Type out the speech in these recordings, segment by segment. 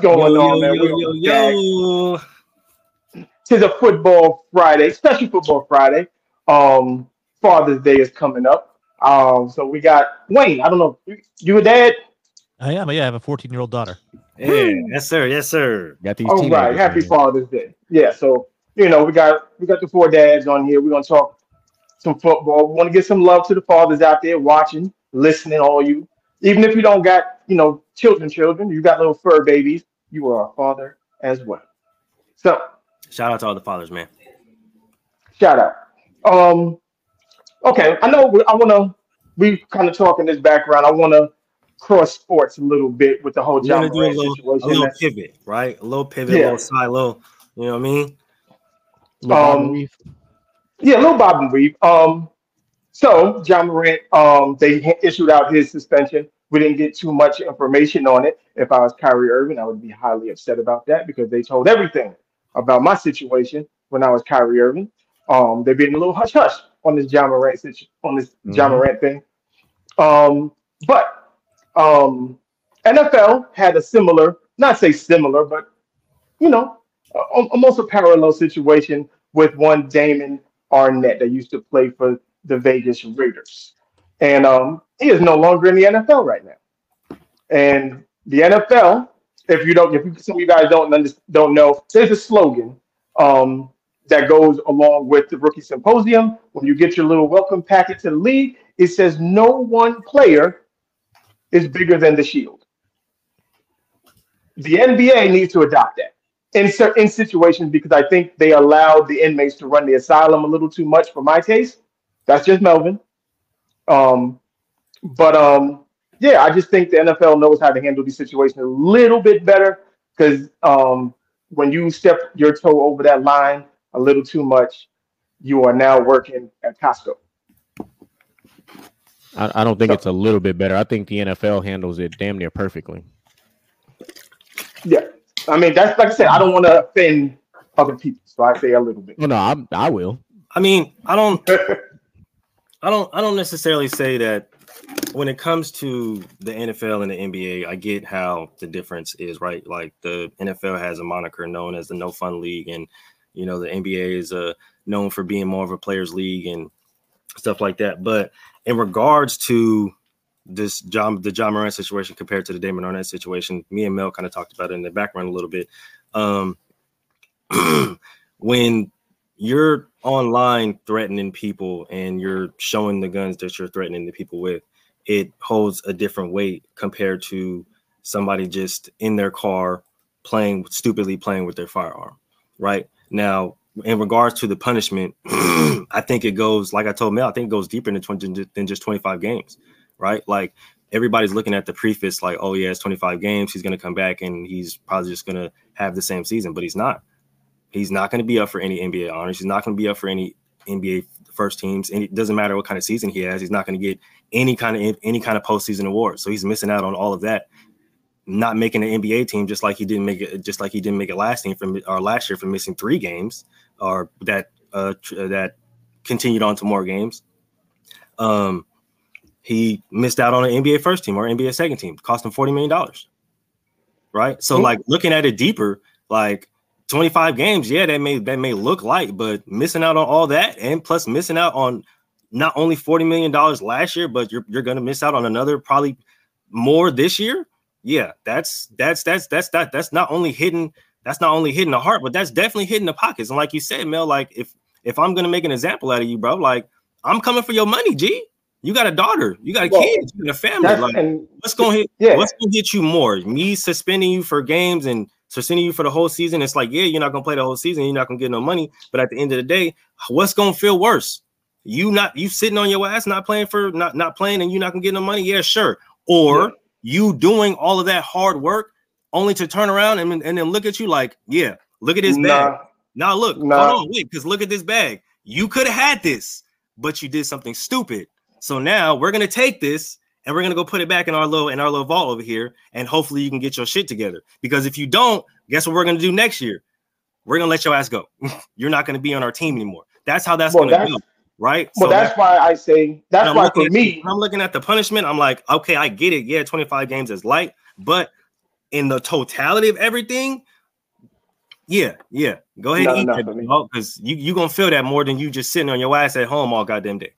What's going Yo, on, yo, man? yo, We're yo, back. yo. Tis a football Friday, special football Friday. Um, Father's Day is coming up. Um, so we got Wayne. I don't know, you, you a dad? I am. Yeah, I have a 14 year old daughter. Yeah, yes, sir. Yes, sir. Got these. All right, teenagers happy here. Father's Day. Yeah, so you know we got we got the four dads on here. We're gonna talk some football. We want to get some love to the fathers out there watching, listening, all you. Even if you don't got you know children, children, you got little fur babies. You are a father as well. So Shout out to all the fathers, man. shout out. Um, okay, I know. we- I want to. We kind of talk in this background. I want to cross sports a little bit with the whole John a little, a little pivot, right? A little pivot, Yeah. a little little. You know what I mean? Um, Yeah, a little Bob and Weave. Um, so Ja Morant, um, they issued out his suspension. We didn't get too much information on it. If I was Kyrie Irving, I would be highly upset about that because they told everything about my situation when I was Kyrie Irving. Um, they've been a little hush hush on this Ja Morant on this John Mhm. Morant thing. Um, but um, NFL had a similar, not say similar, but you know, a- almost a parallel situation with one Damon Arnette that used to play for the Vegas Raiders. And um, he is no longer in the NFL right now. And the NFL, if you don't, if you, some of you guys don't don't know, there's a slogan um, that goes along with the rookie symposium. When you get your little welcome packet to the league, it says no one player is bigger than the shield. The NBA needs to adopt that in certain situations because I think they allowed the inmates to run the asylum a little too much for my taste. That's just Melvin. Um, but um, yeah, I just think the NFL knows how to handle these situations a little bit better because um, when you step your toe over that line a little too much, you are now working at Costco. I, I don't think So- it's a little bit better. I think the NFL handles it damn near perfectly. Yeah, I mean that's like I said. I don't want to offend other people, so I say a little bit. No, no, I, I will. I mean, I don't, I don't, I don't necessarily say that when it comes to the NFL and the NBA. I get how the difference is, right? Like the NFL has a moniker known as the No Fun League, and you know the NBA is uh, known for being more of a players' league and stuff like that. But in regards to this John, the Ja Morant situation compared to the Damon Arnette situation, me and Mel kind of talked about it in the background a little bit. Um, when you're online threatening people and you're showing the guns that you're threatening the people with, it holds a different weight compared to somebody just in their car playing stupidly playing with their firearm. Right now, in regards to the punishment, I think it goes like I told Mel. I think it goes deeper than 20, than just 25 games. Right, like everybody's looking at the preface like, oh yeah, it's 25 games. He's gonna come back and he's probably just gonna have the same season, but he's not. He's not going to be up for any NBA honors. He's not going to be up for any NBA first teams. And it doesn't matter what kind of season he has. He's not going to get any kind of any kind of postseason award. So he's missing out on all of that. Not making an NBA team, just like he didn't make it, just like he didn't make it last team from or last year for missing three games, or that uh tr- that continued on to more games. Um, he missed out on an NBA first team or NBA second team, cost him forty million dollars. Right. So like looking at it deeper, like 25 games, yeah, that may that may look light, but missing out on all that and plus missing out on not only 40 million dollars last year, but you're you're gonna miss out on another probably more this year. Yeah, that's that's that's that's that that's not only hitting that's not only hitting the heart, but that's definitely hitting the pockets. And like you said, Mel, like if if I'm gonna make an example out of you, bro, like I'm coming for your money, G. You got a daughter, you got a Well, kid, you got a family. Like, and what's gonna hit Yeah. what's gonna hit you more me suspending you for games and suspending you for the whole season it's like yeah you're not gonna play the whole season you're not gonna get no money but at the end of the day what's gonna feel worse you not you sitting on your ass not playing for not not playing and you're not gonna get no money yeah sure or Yeah. you doing all of that hard work only to turn around and, and then look at you like yeah look at this bag nah, now look, Nah. hold on, wait, because look at this bag. You could have had this, but you did something stupid. So now we're gonna take this and we're gonna go put it back in our little in our little vault over here, and hopefully you can get your shit together. Because if you don't, guess what we're gonna do next year? We're gonna let your ass go. You're not gonna be on our team anymore. That's how that's well, gonna that's go, right? well, that's why I say that's why for me, I'm looking at the punishment. I'm like, okay, I get it. Yeah, 25 games is light, but in the totality of everything, yeah, yeah. Go ahead No, and eat no, that because you you gonna feel that more than you just sitting on your ass at home all goddamn day.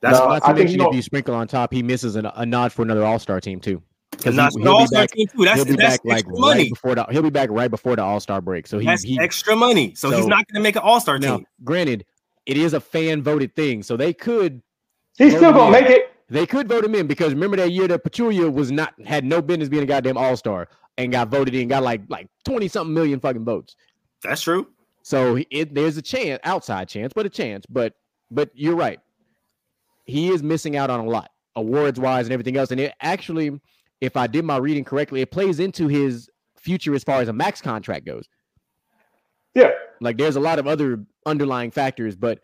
That's No, Not to I think mention, you if you sprinkle on top, he misses an, a nod for another All Star team too. and he- that's he'll be All-Star back- team too. That's he'll be that's back like extra right before the. He'll be back right before the All Star break. So he, That's he extra money. So, he's not gonna make an All Star now, team. granted, it is a fan voted thing, so they could He's still gonna make it. They could vote him in because remember that year that Pachulia was not had no business being a goddamn all star and got voted in, got like like twenty something million fucking votes. That's true. So it, there's a chance, outside chance, but a chance. But but you're right, he is missing out on a lot awards wise and everything else. And it actually, if I did my reading correctly, it plays into his future as far as a max contract goes. Yeah. Like there's a lot of other underlying factors, but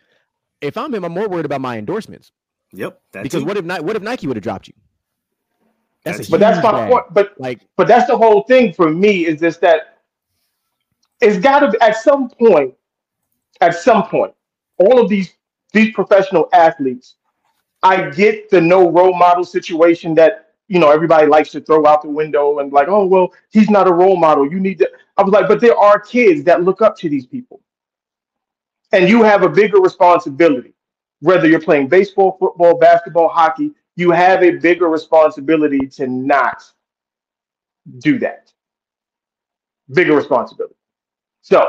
if I'm him, I'm more worried about my endorsements Yep. That because too. what if not? What if Nike would have dropped you? That's That's- But that's my bag. point. But Like but that's the whole thing for me is just that it's got to be at some point at some point all of these these professional athletes i get the no role model situation that you know everybody likes to throw out the window and like oh well he's not a role model you need to i was like but there are kids that look up to these people and you have a bigger responsibility whether you're playing baseball football basketball hockey you have a bigger responsibility to not do that. Bigger responsibility. So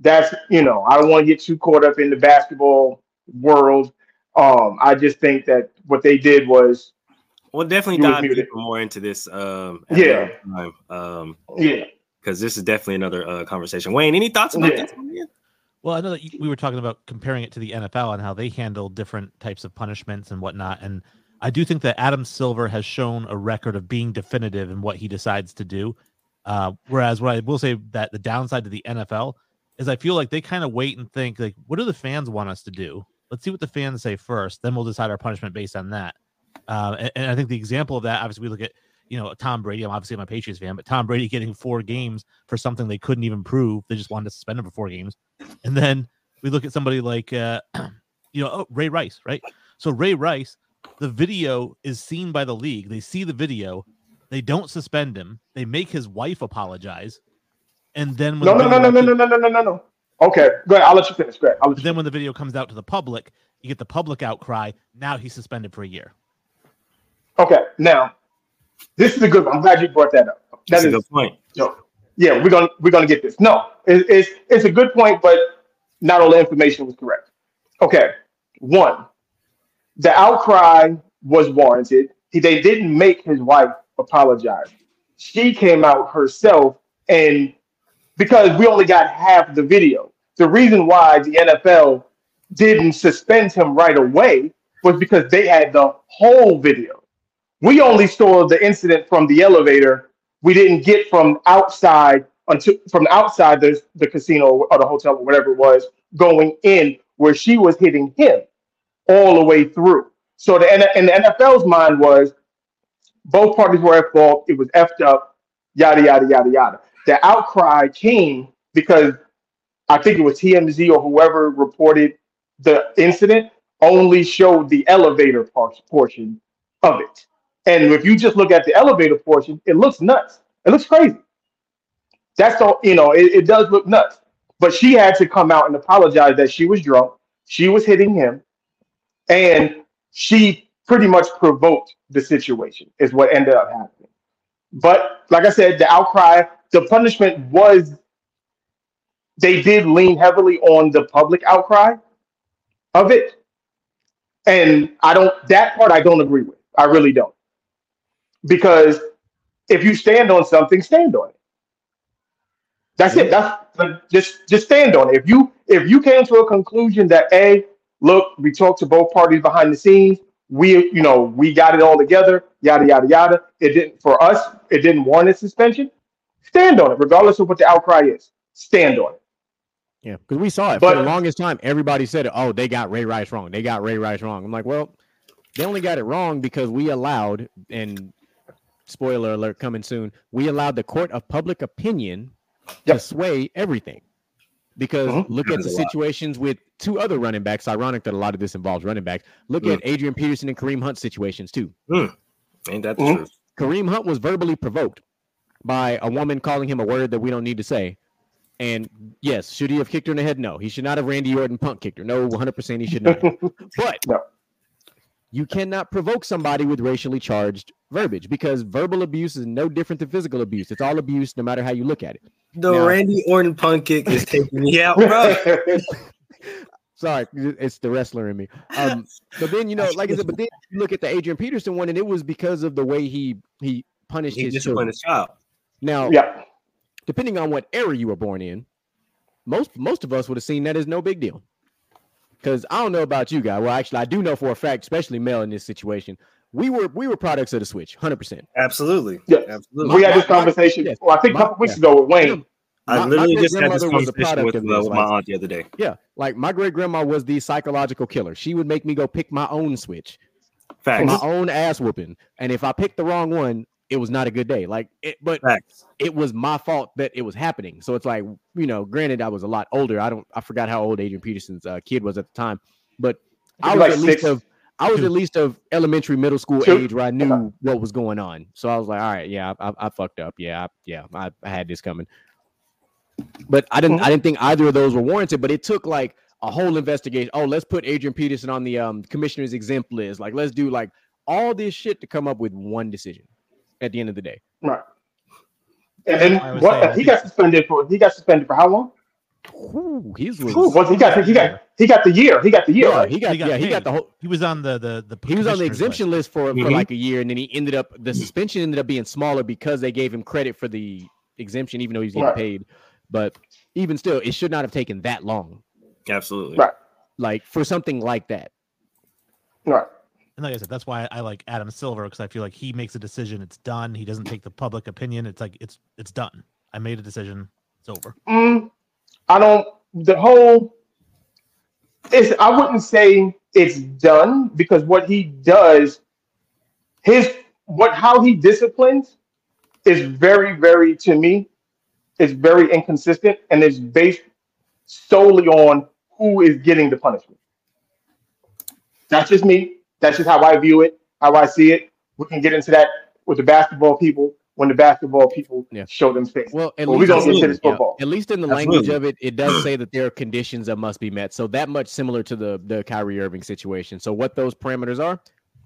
that's you know, I don't want to get too caught up in the basketball world. Um, I just think that what they did was We'll definitely dive muted. more into this. Um, at Yeah. time, um, yeah. because this is definitely another uh, conversation. Wayne, any thoughts about Yeah. this? Well, I know that we were talking about comparing it to the NFL and how they handle different types of punishments and whatnot. And I do think that Adam Silver has shown a record of being definitive in what he decides to do. Uh, whereas what I will say that the downside to the NFL is I feel like they kind of wait and think like, what do the fans want us to do? Let's see what the fans say first, then we'll decide our punishment based on that. Uh, and, and I think the example of that, obviously, we look at you know Tom Brady. I'm obviously a Patriots fan, but Tom Brady getting four games for something they couldn't even prove. They just wanted to suspend him for four games. And then we look at somebody like, uh, you know, oh, Ray Rice, right? So Ray Rice, the video is seen by the league. They see the video, they don't suspend him. They make his wife apologize, and then No, no, no, no, no, no, no, no, no, no. Okay, go ahead. I'll let you finish. Go ahead. I'll let you then when the video comes out to the public, you get the public outcry. Now he's suspended for a year. Okay, now this is a good one. I'm glad you brought that up. That That's a good point. no. Yeah, we're gonna we're gonna get this. No, it, it's it's a good point, but not all the information was correct. Okay, one, the outcry was warranted. He, they didn't make his wife apologize. She came out herself, and because we only got half the video, the reason why the NFL didn't suspend him right away was because they had the whole video. We only saw the incident from the elevator. We didn't get from outside until from outside the, the casino or the hotel or whatever it was going in where she was hitting him all the way through. So the and the NFL's mind was both parties were at fault. It was effed up, yada yada yada yada. The outcry came because I think it was TMZ or whoever reported the incident only showed the elevator part, portion of it. And if you just look at the elevator portion, it looks nuts. It looks crazy. That's all, you know, it, it does look nuts. But she had to come out and apologize that she was drunk. She was hitting him. And she pretty much provoked the situation, is what ended up happening. But like I said, the outcry, the punishment was, they did lean heavily on the public outcry of it. And I don't, that part I don't agree with. I really don't. Because if you stand on something, stand on it. That's it. That's just just stand on it. If you if you came to a conclusion that a look, we talked to both parties behind the scenes, we you know we got it all together, yada yada yada. It didn't for us. It didn't warrant a suspension. Stand on it, regardless of what the outcry is. Stand on it. Yeah, because we saw it But- for the longest time. Everybody said, "Oh, they got Ray Rice wrong. They got Ray Rice wrong." I'm like, well, they only got it wrong because we allowed, and spoiler alert coming soon, we allowed the court of public opinion Yep. to sway everything. Because Mhm. look at the Happens a lot. situations with two other running backs. Ironic that a lot of this involves running backs. Look Mm. at Adrian Peterson and Kareem Hunt situations too. Ain't that the Mhm. truth? Kareem Hunt was verbally provoked. By a woman calling him a word that we don't need to say. And yes, should he have kicked her in the head? No, he should not have Randy Orton punk kicked her. No, 100% he should not. but No. you cannot provoke somebody with racially charged verbiage because verbal abuse is no different than physical abuse. It's all abuse, no matter how you look at it. The Now- Randy Orton punk kick is taking me out, bro. Sorry, it's the wrestler in me. Um, but then you know, like I said, but then you look at the Adrian Peterson one, and it was because of the way he he punished He his disciplined children. his child. Now, yeah. depending on what era you were born in, most most of us would have seen that as no big deal. Because I don't know about you guys. Well, actually, I do know for a fact, especially male in this situation, we were we were products of the switch, hundred percent. Absolutely. Yeah. Absolutely. we had this my- my- conversation. yes. well, I think a My- couple weeks yeah. ago with Wayne. I My- my literally just had this great-grandmother was a conversation product with, uh, with my aunt the other day. Yeah, like my great grandma was the psychological killer. She would make me go pick my own switch. Facts. my own ass whooping. And if I picked the wrong one, it was not a good day. Like it, but Facts. it was my fault that it was happening. So it's like, you know, granted, I was a lot older. I don't, I forgot how old Adrian Peterson's uh, kid was at the time, but I was Like at least six. of, I was Two. at least of elementary, middle school Two. age where I knew Okay. what was going on. So I was like, all right, yeah, I, I, I fucked up. Yeah, I, yeah, I, I had this coming. But I didn't, I didn't think either of those were warranted. But it took like a whole investigation. Oh, let's put Adrian Peterson on the um, commissioner's exempt list. Like, let's do like all this shit to come up with one decision at the end of the day. Right. And then what? he got suspended for. He got suspended for how long? Ooh, his was, Who was he got? He got. He got the year. He got the year. yeah, right? he got, He got yeah, he got the whole. He was on the the the He was on the exemption list. list for, for Mhm. like a year, and then he ended up the suspension ended up being smaller because they gave him credit for the exemption, even though he's getting Right. paid. But even still, it should not have taken that long, Absolutely. Right. like for something like that. Right. And like I said, that's why I like Adam Silver because I feel like he makes a decision, it's done. He doesn't take the public opinion. It's like it's it's done. I made a decision. It's over. Mm, I don't. The whole. It's. I wouldn't say it's done because what he does, his what how he disciplines, is very very to me, is very inconsistent and is based solely on who is getting the punishment. That's just me. That's just how I view it, how I see it. We can get into that with the basketball people when the basketball people Yeah. show them face. Well, at Well, we least gonna get to this yeah, football. at least in the Absolutely. language of it, it does say that there are conditions that must be met. So that much similar to the the Kyrie Irving situation. So what those parameters are,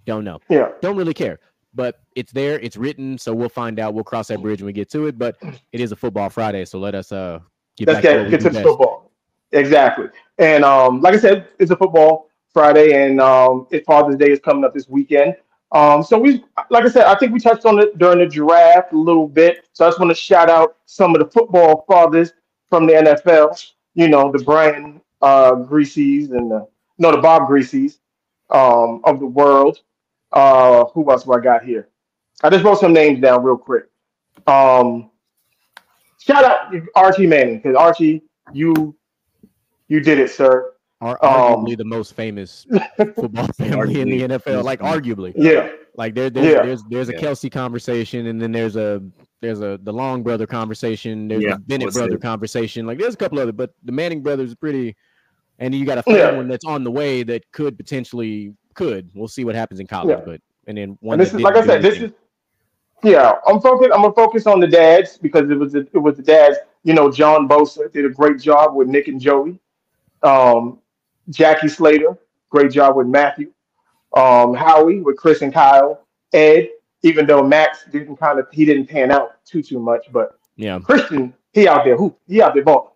don't know. Yeah. don't really care. But it's there, it's written, so we'll find out. We'll cross that bridge when we get to it. But it is a football Friday, so let us uh get Let's back to get, what get to the best. football. Exactly. And um, like I said, it's a football Friday, and um, it Father's Day is coming up this weekend. Um, so we, like I said, I think we touched on it during the draft a little bit. So I just want to shout out some of the football fathers from the NFL. You know, the Brian uh, Grieses and the no, the Bob Grieses um, of the world. Uh, who else do I got here? I just wrote some names down real quick. Um, shout out Archie Manning because Archie, you you did it, sir. Are Um, arguably the most famous football family in the NFL, like arguably. Yeah, Like there, there's Yeah. there's there's a Yeah. Kelce conversation, and then there's a there's a the Long brother conversation. There's Yeah, a Bennett what's brother it? conversation. Like there's a couple other, but the Manning brothers are pretty. And you got a third Yeah. one that's on the way that could potentially could. We'll see what happens in college, Yeah. but and then one. and this is like I said, this anything. is yeah. I'm focused. I'm gonna focus on the dads because it was the, it was the dads. You know, John Bosa did a great job with Nick and Joey. Um, Jackie Slater, great job with Matthew. Um, Howie with Chris and Kyle. Ed, even though Max didn't kind of he didn't pan out too too much, but yeah. Christian, he out there who he out there balling.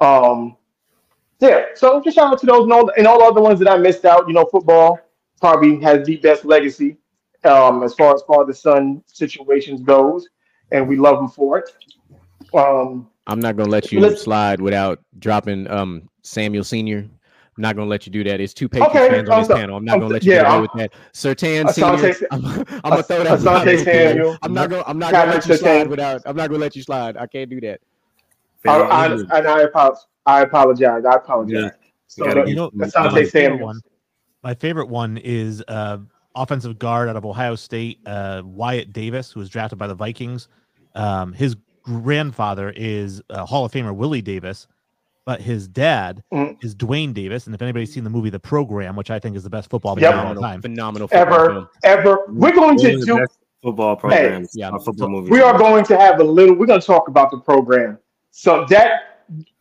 Um, yeah. So just shout out to those and all, and all the other ones that I missed out. You know, football probably has the best legacy um, as far as father son situations goes, and we love him for it. Um, I'm not gonna let you slide without dropping um Samuel Senior. I'm not gonna let you do that. It's two Patriots Okay, fans on I'm this so- panel. I'm not I'm gonna let you yeah, get away with that. Sertan Senior. I'm, I'm gonna throw that. Asante. Samuel. I'm not gonna. I'm not gonna let you Patrick slide without. I'm not gonna let you slide. I can't do that. I, Fair I, enough. and I apologize. I apologize. I apologize. Yeah. So gotta the- You know, Asante my favorite Samuel. one. My favorite one is uh, offensive guard out of Ohio State, uh, Wyatt Davis, who was drafted by the Vikings. Um, his grandfather is uh, Hall of Famer Willie Davis, but his dad Mm. is Duane Davis. And if anybody's seen the movie The Program, which I think is the best football movie of all time, phenomenal football ever, film. ever. We're going One to do. best- football programs, yeah. uh, football movies. We are going to have a little. We're going to talk about the program. So that.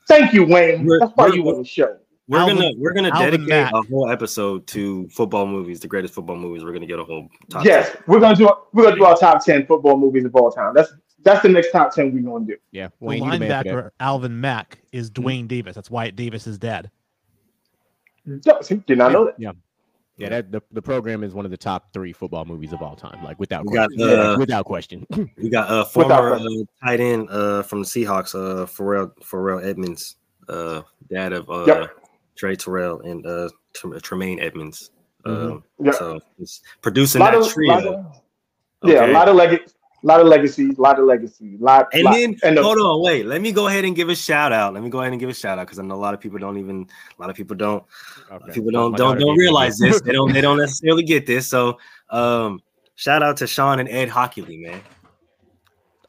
Thank you, Wayne. We're- That's why we're- you on the show. We're Alvin- gonna we're gonna Alvin dedicate Mack. a whole episode to football movies, the greatest football movies. We're gonna get a whole top Yes, we're gonna do. We're gonna do our top ten football movies of all time. That's that's the next top ten we're gonna do. Yeah, The Wayne, the man for that. linebacker Alvin Mack is Duane Davis. That's Wyatt Davis's dad. Yeah, see, Did not know that. Yeah, that the, the program is one of the top three football movies of all time, like without We got, question. uh, without question. We got uh, Without former uh, tight end uh, from the Seahawks, uh, Ferrell Ferrell Edmunds, uh, dad of uh, Yep. Trey Terrell and uh, Tremaine Edmunds. Mhm. Um, Yeah. So he's producing Lot that of- trio. lot of- Yeah, a lot of legacy, lot of legacy, lot of legacy, lot. And lot- then and the- hold on, wait. Let me go ahead and give a shout out. Let me go ahead and give a shout out because I know a lot of people don't even a lot of people don't a lot of people don't My don't don't gave me realize this. this. They don't they don't necessarily get this. So um shout out to Sean and Ed Hochuli, man.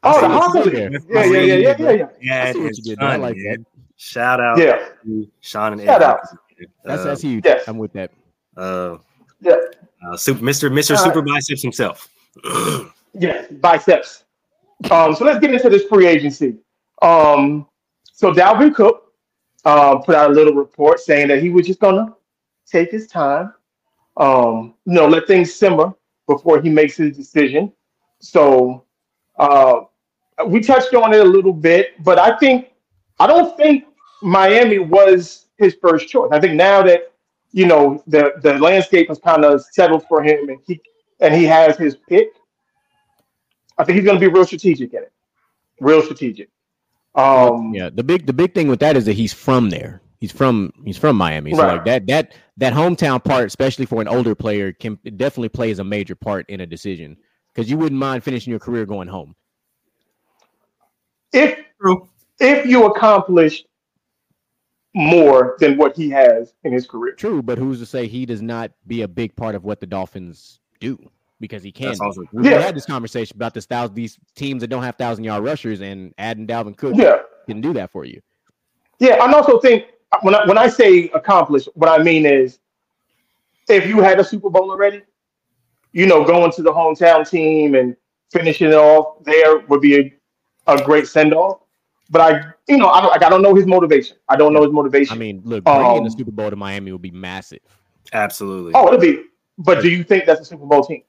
oh, the see what Hochuli. did. Yeah, yeah, yeah, yeah, yeah, yeah. I see what you did. I like man. that. Shout out Yeah, to Sean and Shout Ed. out. Hochuli, man. That's that's Uh, huge. Yes. I'm with that. uh, yeah, uh, super, Mr. Mr. Uh, Super Biceps himself. yeah. Biceps. Um, so let's get into this free agency. Um, so Dalvin Cook um, put out a little report saying that he was just gonna take his time, um, you know, let things simmer before he makes his decision. So uh, we touched on it a little bit, but I think I don't think Miami was his first choice. I think now that you know the the landscape has kind of settled for him, and he and he has his pick. I think he's going to be real strategic in it. Real strategic. Um, Yeah, the big the big thing with that is that he's from there. He's from he's from Miami. So Right. like that that that hometown part, especially for an older player, can it definitely plays a major part in a decision. Because you wouldn't mind finishing your career going home. If if you accomplish more than what he has in his career, True, but who's to say he does not be a big part of what the Dolphins do? Because he can. That's also We Yeah. had this conversation about this thousand these teams that don't have thousand yard rushers and adding Dalvin Cook yeah, can do that for you. yeah. I also think when I when I say accomplish, what I mean is if you had a Super Bowl already, you know, going to the hometown team and finishing it off there would be a, a great send off. But I, you know, I don't, like, I don't know his motivation. I don't know his motivation. I mean, look, bringing the Um, Super Bowl to Miami would be massive. Absolutely. oh, it'll be. But do you think that's a Super Bowl team?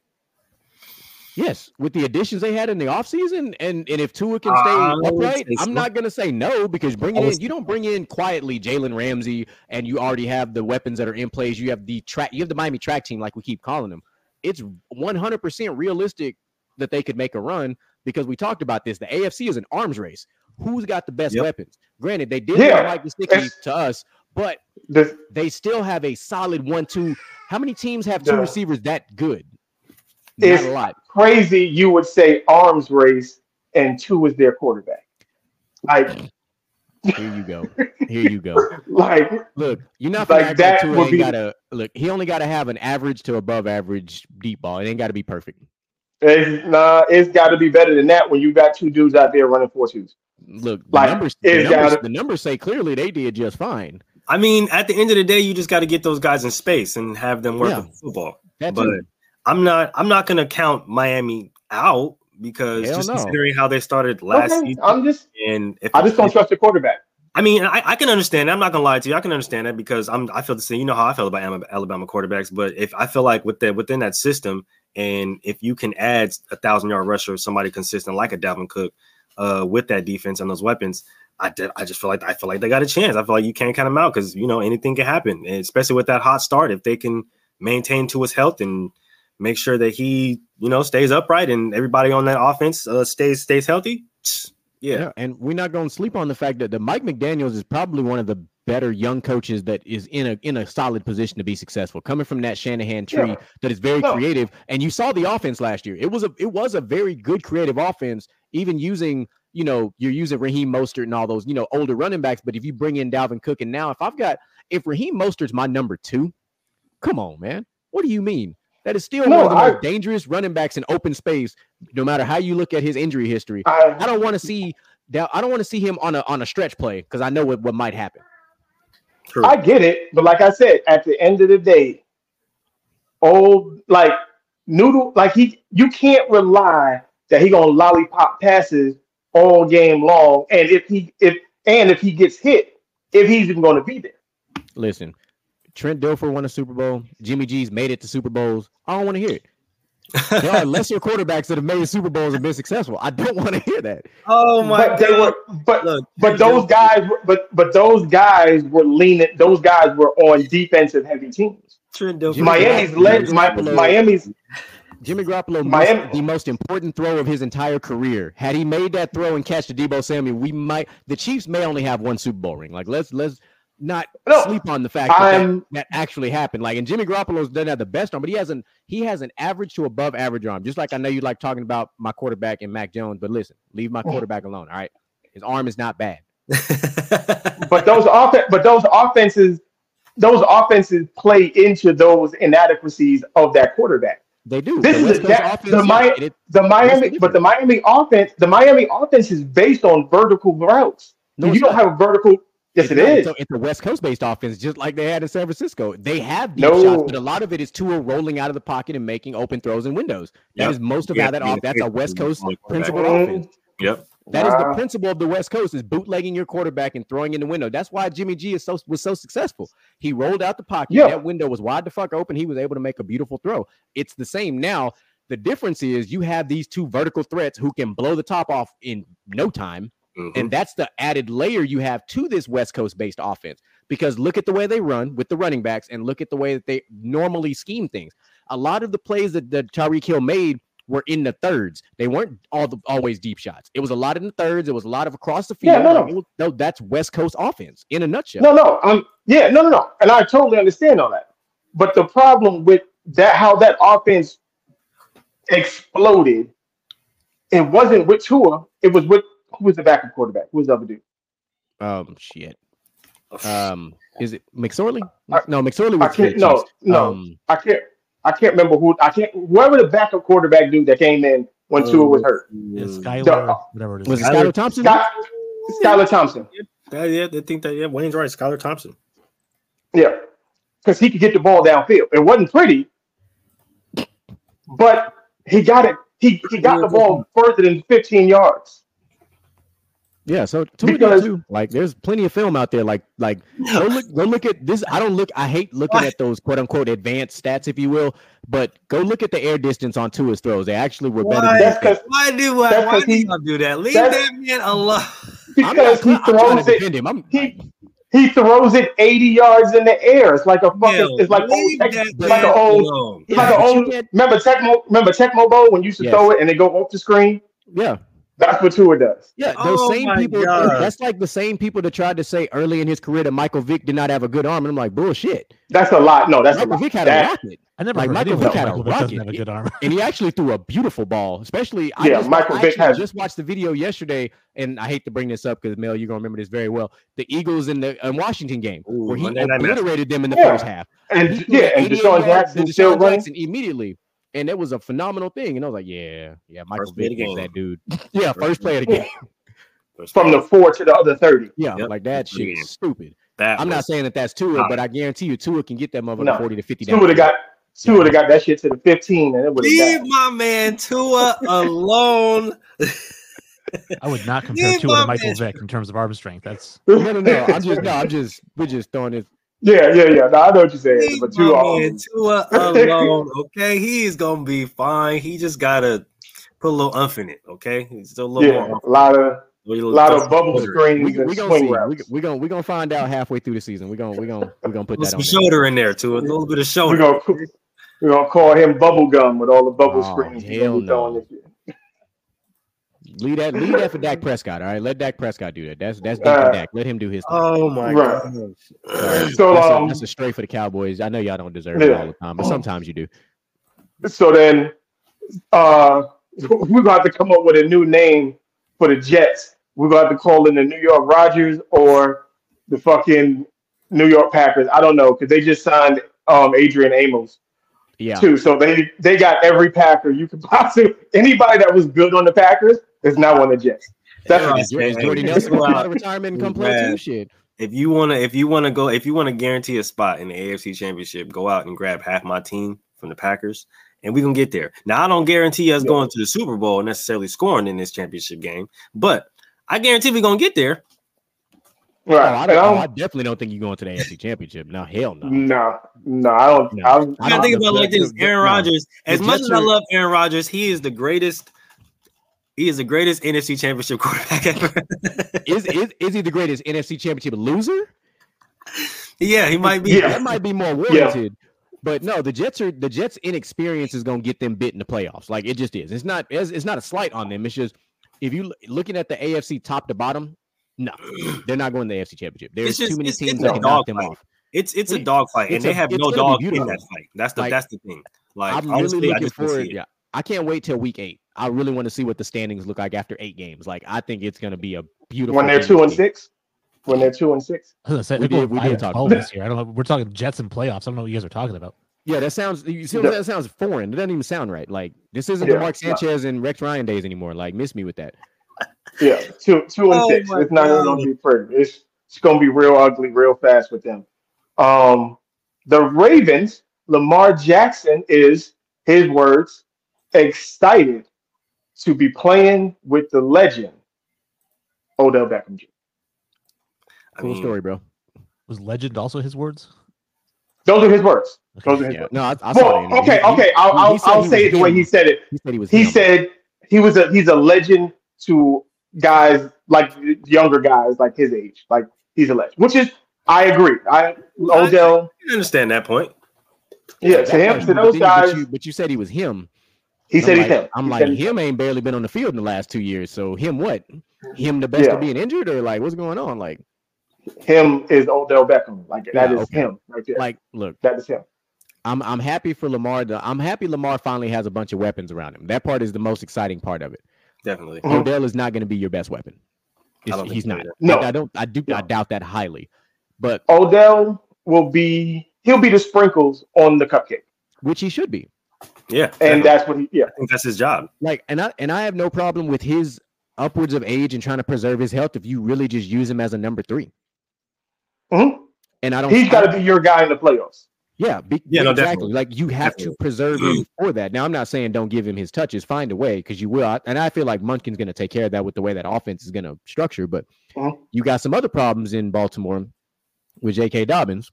Yes, with the additions they had in the offseason, and and if Tua can stay would upright, I'm so. not gonna say no because bringing in you don't bring in quietly Jalen Ramsey, and you already have the weapons that are in place. You have the track, you have the Miami track team, like we keep calling them. It's 100 percent realistic that they could make a run because we talked about this. The AFC is an arms race. Who's got the best Yep. weapons? Granted, they did Yeah, Mike Gesicki it's- to us, but This, they still have a solid one-two. How many teams have two Yeah. receivers that good? Not a lot. Crazy you would say arms race and two is their quarterback. Like, Here you go. Here you go. like Look, you're not Like gonna act that Tua would be- gotta look. He only got to have an average to above average deep ball. It ain't got to be perfect. it's nah, it's got to be better than that when you got two dudes out there running four twos. Look, the Like, numbers, the numbers, gotta- the numbers say clearly they did just fine. I mean, at the end of the day, you just got to get those guys in space and have them work Yeah. with football. That's but it. I'm not. I'm not going to count Miami out because Hell just no. considering how they started last Okay, season, I'm just, and if I just don't trust the quarterback. I mean, I, I can understand. that. I'm not gonna lie to you. I can understand that because I'm. I feel the same. You know how I feel about Alabama, Alabama quarterbacks. But if I feel like with that within that system, and if you can add a thousand yard rusher, somebody consistent like a Dalvin Cook, uh, with that defense and those weapons, I did, I just feel like I feel like they got a chance. I feel like you can't count them out because you know anything can happen, and especially with that hot start. If they can maintain to his health and make sure that he you know stays upright and everybody on that offense uh, stays stays healthy, yeah. and we're not going to sleep on the fact that the Mike McDaniel's is probably one of the better young coaches that is in a in a solid position to be successful. Coming from that Shanahan tree Yeah. that is very No. creative, and you saw the offense last year. It was a it was a very good creative offense, even using you know you're using Raheem Mostert and all those you know older running backs. But if you bring in Dalvin Cook, and now if I've got if Raheem Mostert's my number two, come on, man, what do you mean? That is still No, one of the I- most dangerous running backs in open space, no matter how you look at his injury history. I, I don't want to see that. I don't want to see him on a on a stretch play because I know what, what might happen. True. I get it, but like I said, at the end of the day, old like noodle like he you can't rely that he gonna lollipop passes all game long, and if he if and if he gets hit, if he's even gonna be there. Listen, Trent Dilfer won a Super Bowl. Jimmy G's made it to Super Bowls. I don't want to hear it. There are lesser quarterbacks that have made Super Bowls and been successful. I don't want to hear that. oh my But they were but Look, but those guys were- but but those guys were leaning those guys were on defensive heavy teams. Trent Dilfer- Miami's Garoppolo- led Jimmy my, Garoppolo- Miami's Jimmy Garoppolo Miami- missed the most important throw of his entire career. Had he made that throw and catch the Deebo Samuel, we might. The Chiefs may only have one Super Bowl ring. Like let's let's not No, sleep on the fact that, that that actually happened. Like, and Jimmy Garoppolo's doesn't have the best arm, but he has an he has an average to above average arm. Just like I know you like talking about my quarterback and Mac Jones, but listen, leave my oh. quarterback alone. All right, his arm is not bad. but those off but those offenses those offenses play into those inadequacies of that quarterback. They do. This The is a offense, the Mi- it- The Miami, but the Miami offense, the Miami offense is based on vertical routes. no, you don't not. have a vertical. Yes, it's it not. is. It's a, it's a West Coast based offense, just like they had in San Francisco. They have deep No. shots, but a lot of it is Tua rolling out of the pocket and making open throws and windows. That is Yep. most of Yeah, how that off. That's a West Coast among principle Mhm. offense. yep. That is the Wow. principle of the West Coast is bootlegging your quarterback and throwing in the window. That's why Jimmy G is so was so successful. He rolled out the pocket. Yeah. That window was wide the fuck open. He was able to make a beautiful throw. It's the same now. The difference is you have these two vertical threats who can blow the top off in no time. Mhm. And that's the added layer you have to this West Coast based offense. Because look at the way they run with the running backs and look at the way that they normally scheme things. A lot of the plays that, that Tyreek Hill made were in the thirds. They weren't all the, always deep shots. It was a lot in the thirds. It was a lot of across the field. Yeah, no, no. was- no, that's West Coast offense in a nutshell. No, no, um, yeah, no, no, no, and I totally understand all that. But the problem with that, how that offense exploded, it wasn't with Tua. It was with who was the backup quarterback? Who was the other dude? Um, shit. Um, is it McSorley? I- no, McSorley was can't. No, no, Um, I can't. I can't remember who. I can't. Whoever the backup quarterback dude that came in when Tua was hurt. Yeah, Mm. Skylar, whatever it is. was it Skylar- Skylar Thompson? Scott, Skylar Thompson. Yeah, yeah, they think that. Yeah, Wayne's right. Skylar Thompson. Yeah, because he could get the ball downfield. It wasn't pretty, but he got it. He he got the ball further than 15 yards. Yeah, so Tua Because- too. Like, there's plenty of film out there. Like, like go look, go look at this. I don't look. I hate looking Why? at those quote unquote advanced stats, if you will. But go look at the air distance on Tua's throws. They actually were better. Why? Than Why do I why, that's why 'cause do he- y'all do that? Leave that man alone. I'm not, Because he I'm throws it. him. I'm He he throws it 80 yards in the air. It's like a fucking. Yo, it's like old. Tech, it's like an old. alone. It's like an old. Remember Tecmo? Remember Tecmo Bowl when you used to Yes. throw it and they go off the screen? yeah. That's what Tua does. Yeah, those Oh same people. God. That's like the same people that tried to say early in his career that Michael Vick did not have a good arm, and I'm like, bullshit. That's a lot. No, that's a Michael lot. Vick had a rocket, I never like, Michael Vick had a Michael Vick doesn't rocket. have a good arm. and he actually threw a beautiful ball. Especially, I Yeah, just, Michael I Vick has- just watched the video yesterday, and I hate to bring this up because Mel, you're gonna remember this very well. The Eagles in the uh, Washington game Ooh, where he Monday Night Massacre. obliterated them in the Yeah. first half. And He yeah, and 88 DeSean yards to Jackson still running. Immediately. And it was a phenomenal thing. And I was like, yeah, yeah, Michael First Vick the is that dude. yeah, first play of the game. from the four to the other 30. Yeah, Yep. like that First shit the is stupid. That I'm not saying that that's Tua, Nah. but I guarantee you Tua can get that motherfucker No. 40 to 50 Tua would have got Tua would have got that shit to the 15 and it would Leave have my man Tua alone. I would not compare Leave Tua to Michael man- Vick in terms of arm strength. That's No, no, no. I'm just no, I'm just we're just throwing this. Yeah, yeah, yeah. No, I know what you're saying, Leave but my Tua man alone. Tua alone. Okay, he's gonna be fine. He just gotta put a little umph in it. Okay, he's still a little Yeah, more. a lot of a lot of bubble shoulder. screens We and we gonna see. We routes. we gonna we gonna find out halfway through the season. We gonna we gonna we gonna put Put that some on. there. shoulder in there too. A little bit of shoulder. We're gonna we're gonna call him bubble gum with all the bubble Oh, screens. he's hell gonna no. This year. Leave that leave that for Dak Prescott. All right, let Dak Prescott do that. That's that's deep Uh, Dak. Let him do his thing. Oh my Right. god. So that's, um a, that's a straight for the Cowboys. I know y'all don't deserve it all the time, but sometimes you do. so then uh we're gonna have to come up with a new name for the Jets. We're gonna have to call in the New York Rogers or the fucking New York Packers. I don't know because they just signed um Adrian Amos Yeah, too. So they they got every Packer you could possibly anybody that was good on the Packers is one of the Jets. That's Yeah, Is Jor- Jordy Nelson chill gonna come out. out of retirement and come play too? Shit. If you wanna, if you wanna go, if you wanna guarantee a spot in the AFC Championship, go out and grab half my team from the Packers and we're gonna get there. Now, I don't guarantee us Yeah. going to the Super Bowl necessarily scoring in this championship game, but I guarantee we're gonna get there. Oh, Right. I, don't, I oh, don't- I definitely don't think you're going to the AFC Championship. No, hell no. No, no, I don't. No. I'm, I gotta think about like this: the- Aaron no. Rodgers. As The much Jets as I love Aaron Rodgers, he is the greatest. He is the greatest NFC Championship quarterback ever. Is, is is he the greatest NFC Championship loser? yeah, he might be. Yeah. That might be more warranted. But no, the Jets are the Jets' inexperience is going to get them bit in the playoffs. Like it just is. It's not. It's, it's not a slight on them. It's just if you looking at the AFC top to bottom, no, they're not going to the AFC Championship. There's It's just- too many teams that a can knock them dogfight. off. It's it's a It- dogfight, and it's they have no dog in that fight. That's the Like, that's the thing. Like I'm honestly, really I looking just forward. Yeah, I can't wait till week eight. I really want to see what the standings look like after eight games. Like I think it's going to be a beautiful. when they're two to and six. When they're two and six. I say We did- we did talk about this year. I don't know. We're talking Jets and playoffs. I don't know what you guys are talking about. Yeah, that sounds. You see, what Yeah. I'm saying? that sounds foreign. It doesn't even sound right. Like this isn't Yeah, the Mark it's not. Sanchez and Rex Ryan days anymore. Like miss me with that. Yeah, two two and Oh six. It's not gonna be pretty. It's it's gonna be real ugly real fast with them. Um, the Ravens. Lamar Jackson is his words excited to be playing with the legend Odell Beckham Jr. I Cool mean, story, bro. Was legend also his words? Those are his words. Those are his Yeah. words. No, I, I saw. Well, interview. okay, He- okay. he- I'll, he I'll, said I'll say it the way he said it. He said he was. He him. said he was a he's a legend to guys like younger guys like his age. Like he's a legend, which is I agree. I Odell, I understand that point. yeah, to him, to those guys, But you, but you said he was him. He I'm said like, he's him. I'm He like, him ain't barely been on the field in the last two years. So him what? Him the best Yeah. of being injured or like what's going on? Like, him is Odell Beckham. Like that Yeah, is okay. him right there. like look, that is him. I'm I'm happy for Lamar. To, I'm happy Lamar finally has a bunch of weapons around him. That part is the most exciting part of it. Definitely. Mhm. Odell is not going to be your best weapon. It's- don't he's not. No. I, I don't. I do. I doubt that highly. But Odell will be he'll be the sprinkles on the cupcake, which he should be. Yeah, and definitely. that's what he yeah. I think that's his job. Like, and I and I have no problem with his upwards of age and trying to preserve his health. If you really just use him as a number three, Mhm. and I don't. He's got to be your guy in the playoffs. Yeah, be, Yeah, no, exactly. definitely. Like you have Definitely. to preserve him for that. Now, I'm not saying don't give him his touches. Find a way because you will. And I feel like Monken's going to take care of that with the way that offense is going to structure. But Mhm. you got some other problems in Baltimore with J.K. Dobbins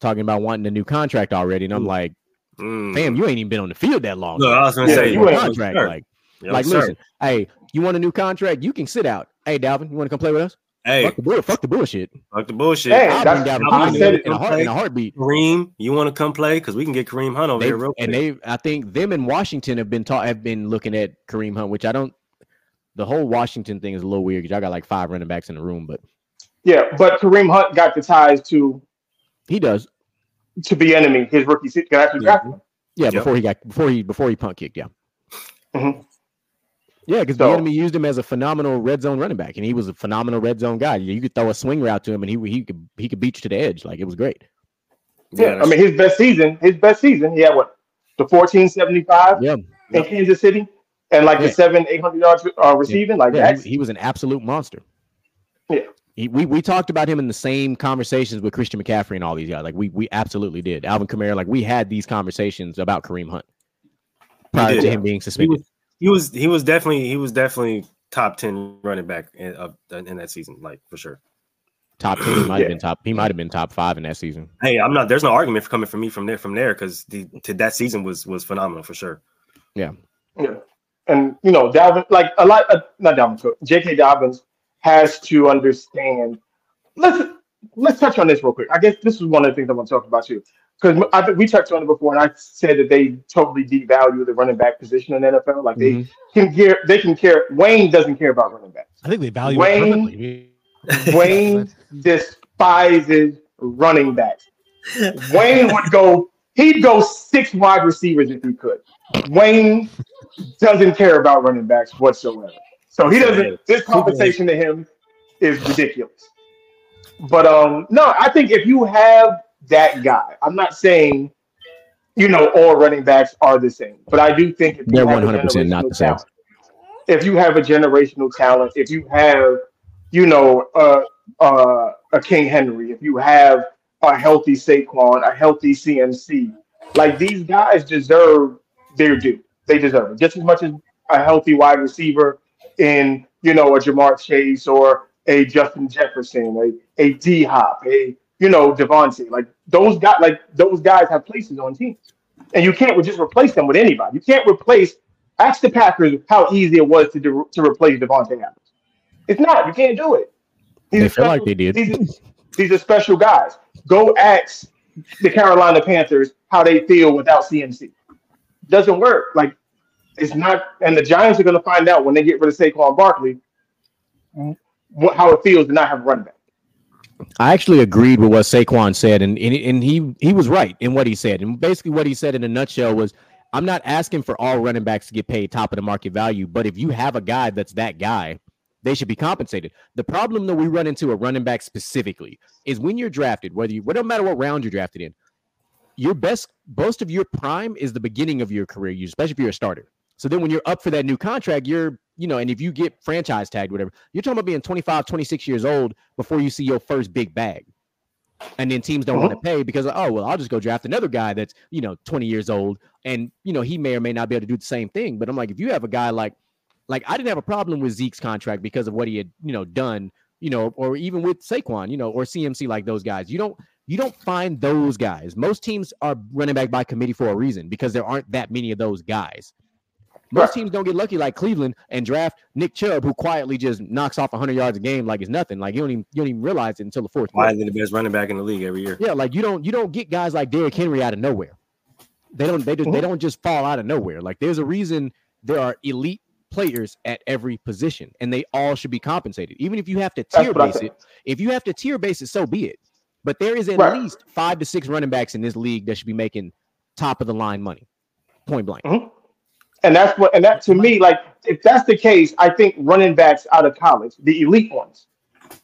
talking about wanting a new contract already, and I'm Ooh. like, Mm. fam, you ain't even been on the field that long. Look, I was gonna Yeah, say you you ain't- contract. sir. Like, Yo, like, sir. listen, hey, you want a new contract? You can sit out. Hey, Dalvin, you want to come play with us? Hey, Fuck the bull, fuck the bullshit. fuck the bullshit. Hey, I'll that's- bring Dalvin I said it. in a heart, in a heartbeat. Kareem, you want to come play? Because we can get Kareem Hunt over They, here real quick. and they, I think them in Washington have been taught have been looking at Kareem Hunt, which I don't. The whole Washington thing is a little weird because I got like five running backs in the room, but Yeah, but Kareem Hunt got the ties to he does. To be enemy his rookie season. After drafting him. Yeah, Yep. before he got before he before he punt kicked, yeah, Mhm. yeah, because So- the enemy used him as a phenomenal red zone running back, and he was a phenomenal red zone guy. You could throw a swing route to him, and he he could he could beat you to the edge. Like it was great. Yeah, I mean his best season, his best season, he had what the fourteen seventy five Yeah, in Kansas City, and like Yeah. the seven eight hundred yards uh, receiving. Like yeah, that's he, he was an absolute monster. Yeah. He, we we talked about him in the same conversations with Christian McCaffrey and all these guys. Like we we absolutely did. Alvin Kamara, like we had these conversations about Kareem Hunt prior did. to him being he suspended. was he was he was definitely he was definitely top ten running back in, of, in that season, like for sure. top ten, he might have been top. He might have been top five in that season. Hey, I'm not. There's no argument for coming from me from there from there because the to that season was was phenomenal for sure. Yeah. Yeah, and you know Dalvin, like a lot, uh, not Dalvin Cook, J.K. Dobbins has to understand. Let's let's touch on this real quick. I guess this is one of the things I want to talk about too, because I think we touched on it before, and I said that they totally devalue the running back position in the NFL. Like they Mhm. can care, they can care. Wayne doesn't care about running backs. I think they value Wayne- it. Wayne despises running backs. Wayne would go, he'd go six wide receivers if he could. Wayne doesn't care about running backs whatsoever. So he doesn't, this compensation to him is ridiculous. But um, no, I think if you have that guy, I'm not saying, you know, all running backs are the same, but I do think They're have a 100% not the same. talent- If you have a generational talent, if you have, you know, uh, uh, a King Henry, if you have a healthy Saquon, a healthy CMC, Like these guys deserve their due. They deserve it just as much as a healthy wide receiver in you know a Ja'Marr Chase or a Justin Jefferson, a a D Hop, a you know Davante. Like those guys, like those guys have places on teams, and you can't just replace them with anybody. You can't replace. Ask the Packers how easy it was to do, to replace Davante Adams. It's not. You can't do it. These They are feel like special- they did. These these are special guys. Go ask the Carolina Panthers how they feel without CMC. Doesn't work. Like it's not. And the Giants are going to find out when they get rid of Saquon Barkley what, how it feels to not have a running back. I actually agreed with what Saquon said, and, and and he he was right in what he said. And basically, what he said in a nutshell was, I'm not asking for all running backs to get paid top of the market value, but if you have a guy that's that guy, they should be compensated. The problem that we run into a running back specifically is when you're drafted, whether you, no matter what round you're drafted in, your best, most of your prime is the beginning of your career, especially if you're a starter. So then when you're up for that new contract, you're, you know, and if you get franchise tagged, whatever, you're talking about being 25, 26 years old before you see your first big bag. And then teams don't want to uh-huh. pay because, oh, well, I'll just go draft another guy that's, you know, 20 years old. And, you know, he may or may not be able to do the same thing. But I'm like, if you have a guy like, like I didn't have a problem with Zeke's contract because of what he had, you know, done, you know, or even with Saquon, you know, or CMC like those guys. You don't you don't find those guys. Most teams are running back by committee for a reason because there aren't that many of those guys. Most Right. teams don't get lucky like Cleveland and draft Nick Chubb, who quietly just knocks off 100 yards a game like it's nothing. Like you don't even you don't even realize it until the fourth. quarter. Quietly the best running back in the league every year. Yeah, like you don't you don't get guys like Derrick Henry out of nowhere. They don't they just, they Mhm. don't just fall out of nowhere. Like there's a reason there are elite players at every position, and they all should be compensated. Even if you have to tier base it, if you have to tier base it, so be it. But there is at Right. least five to six running backs in this league that should be making top of the line money, point blank. And that's what, and that to me, like, if that's the case, I think running backs out of college, the elite ones,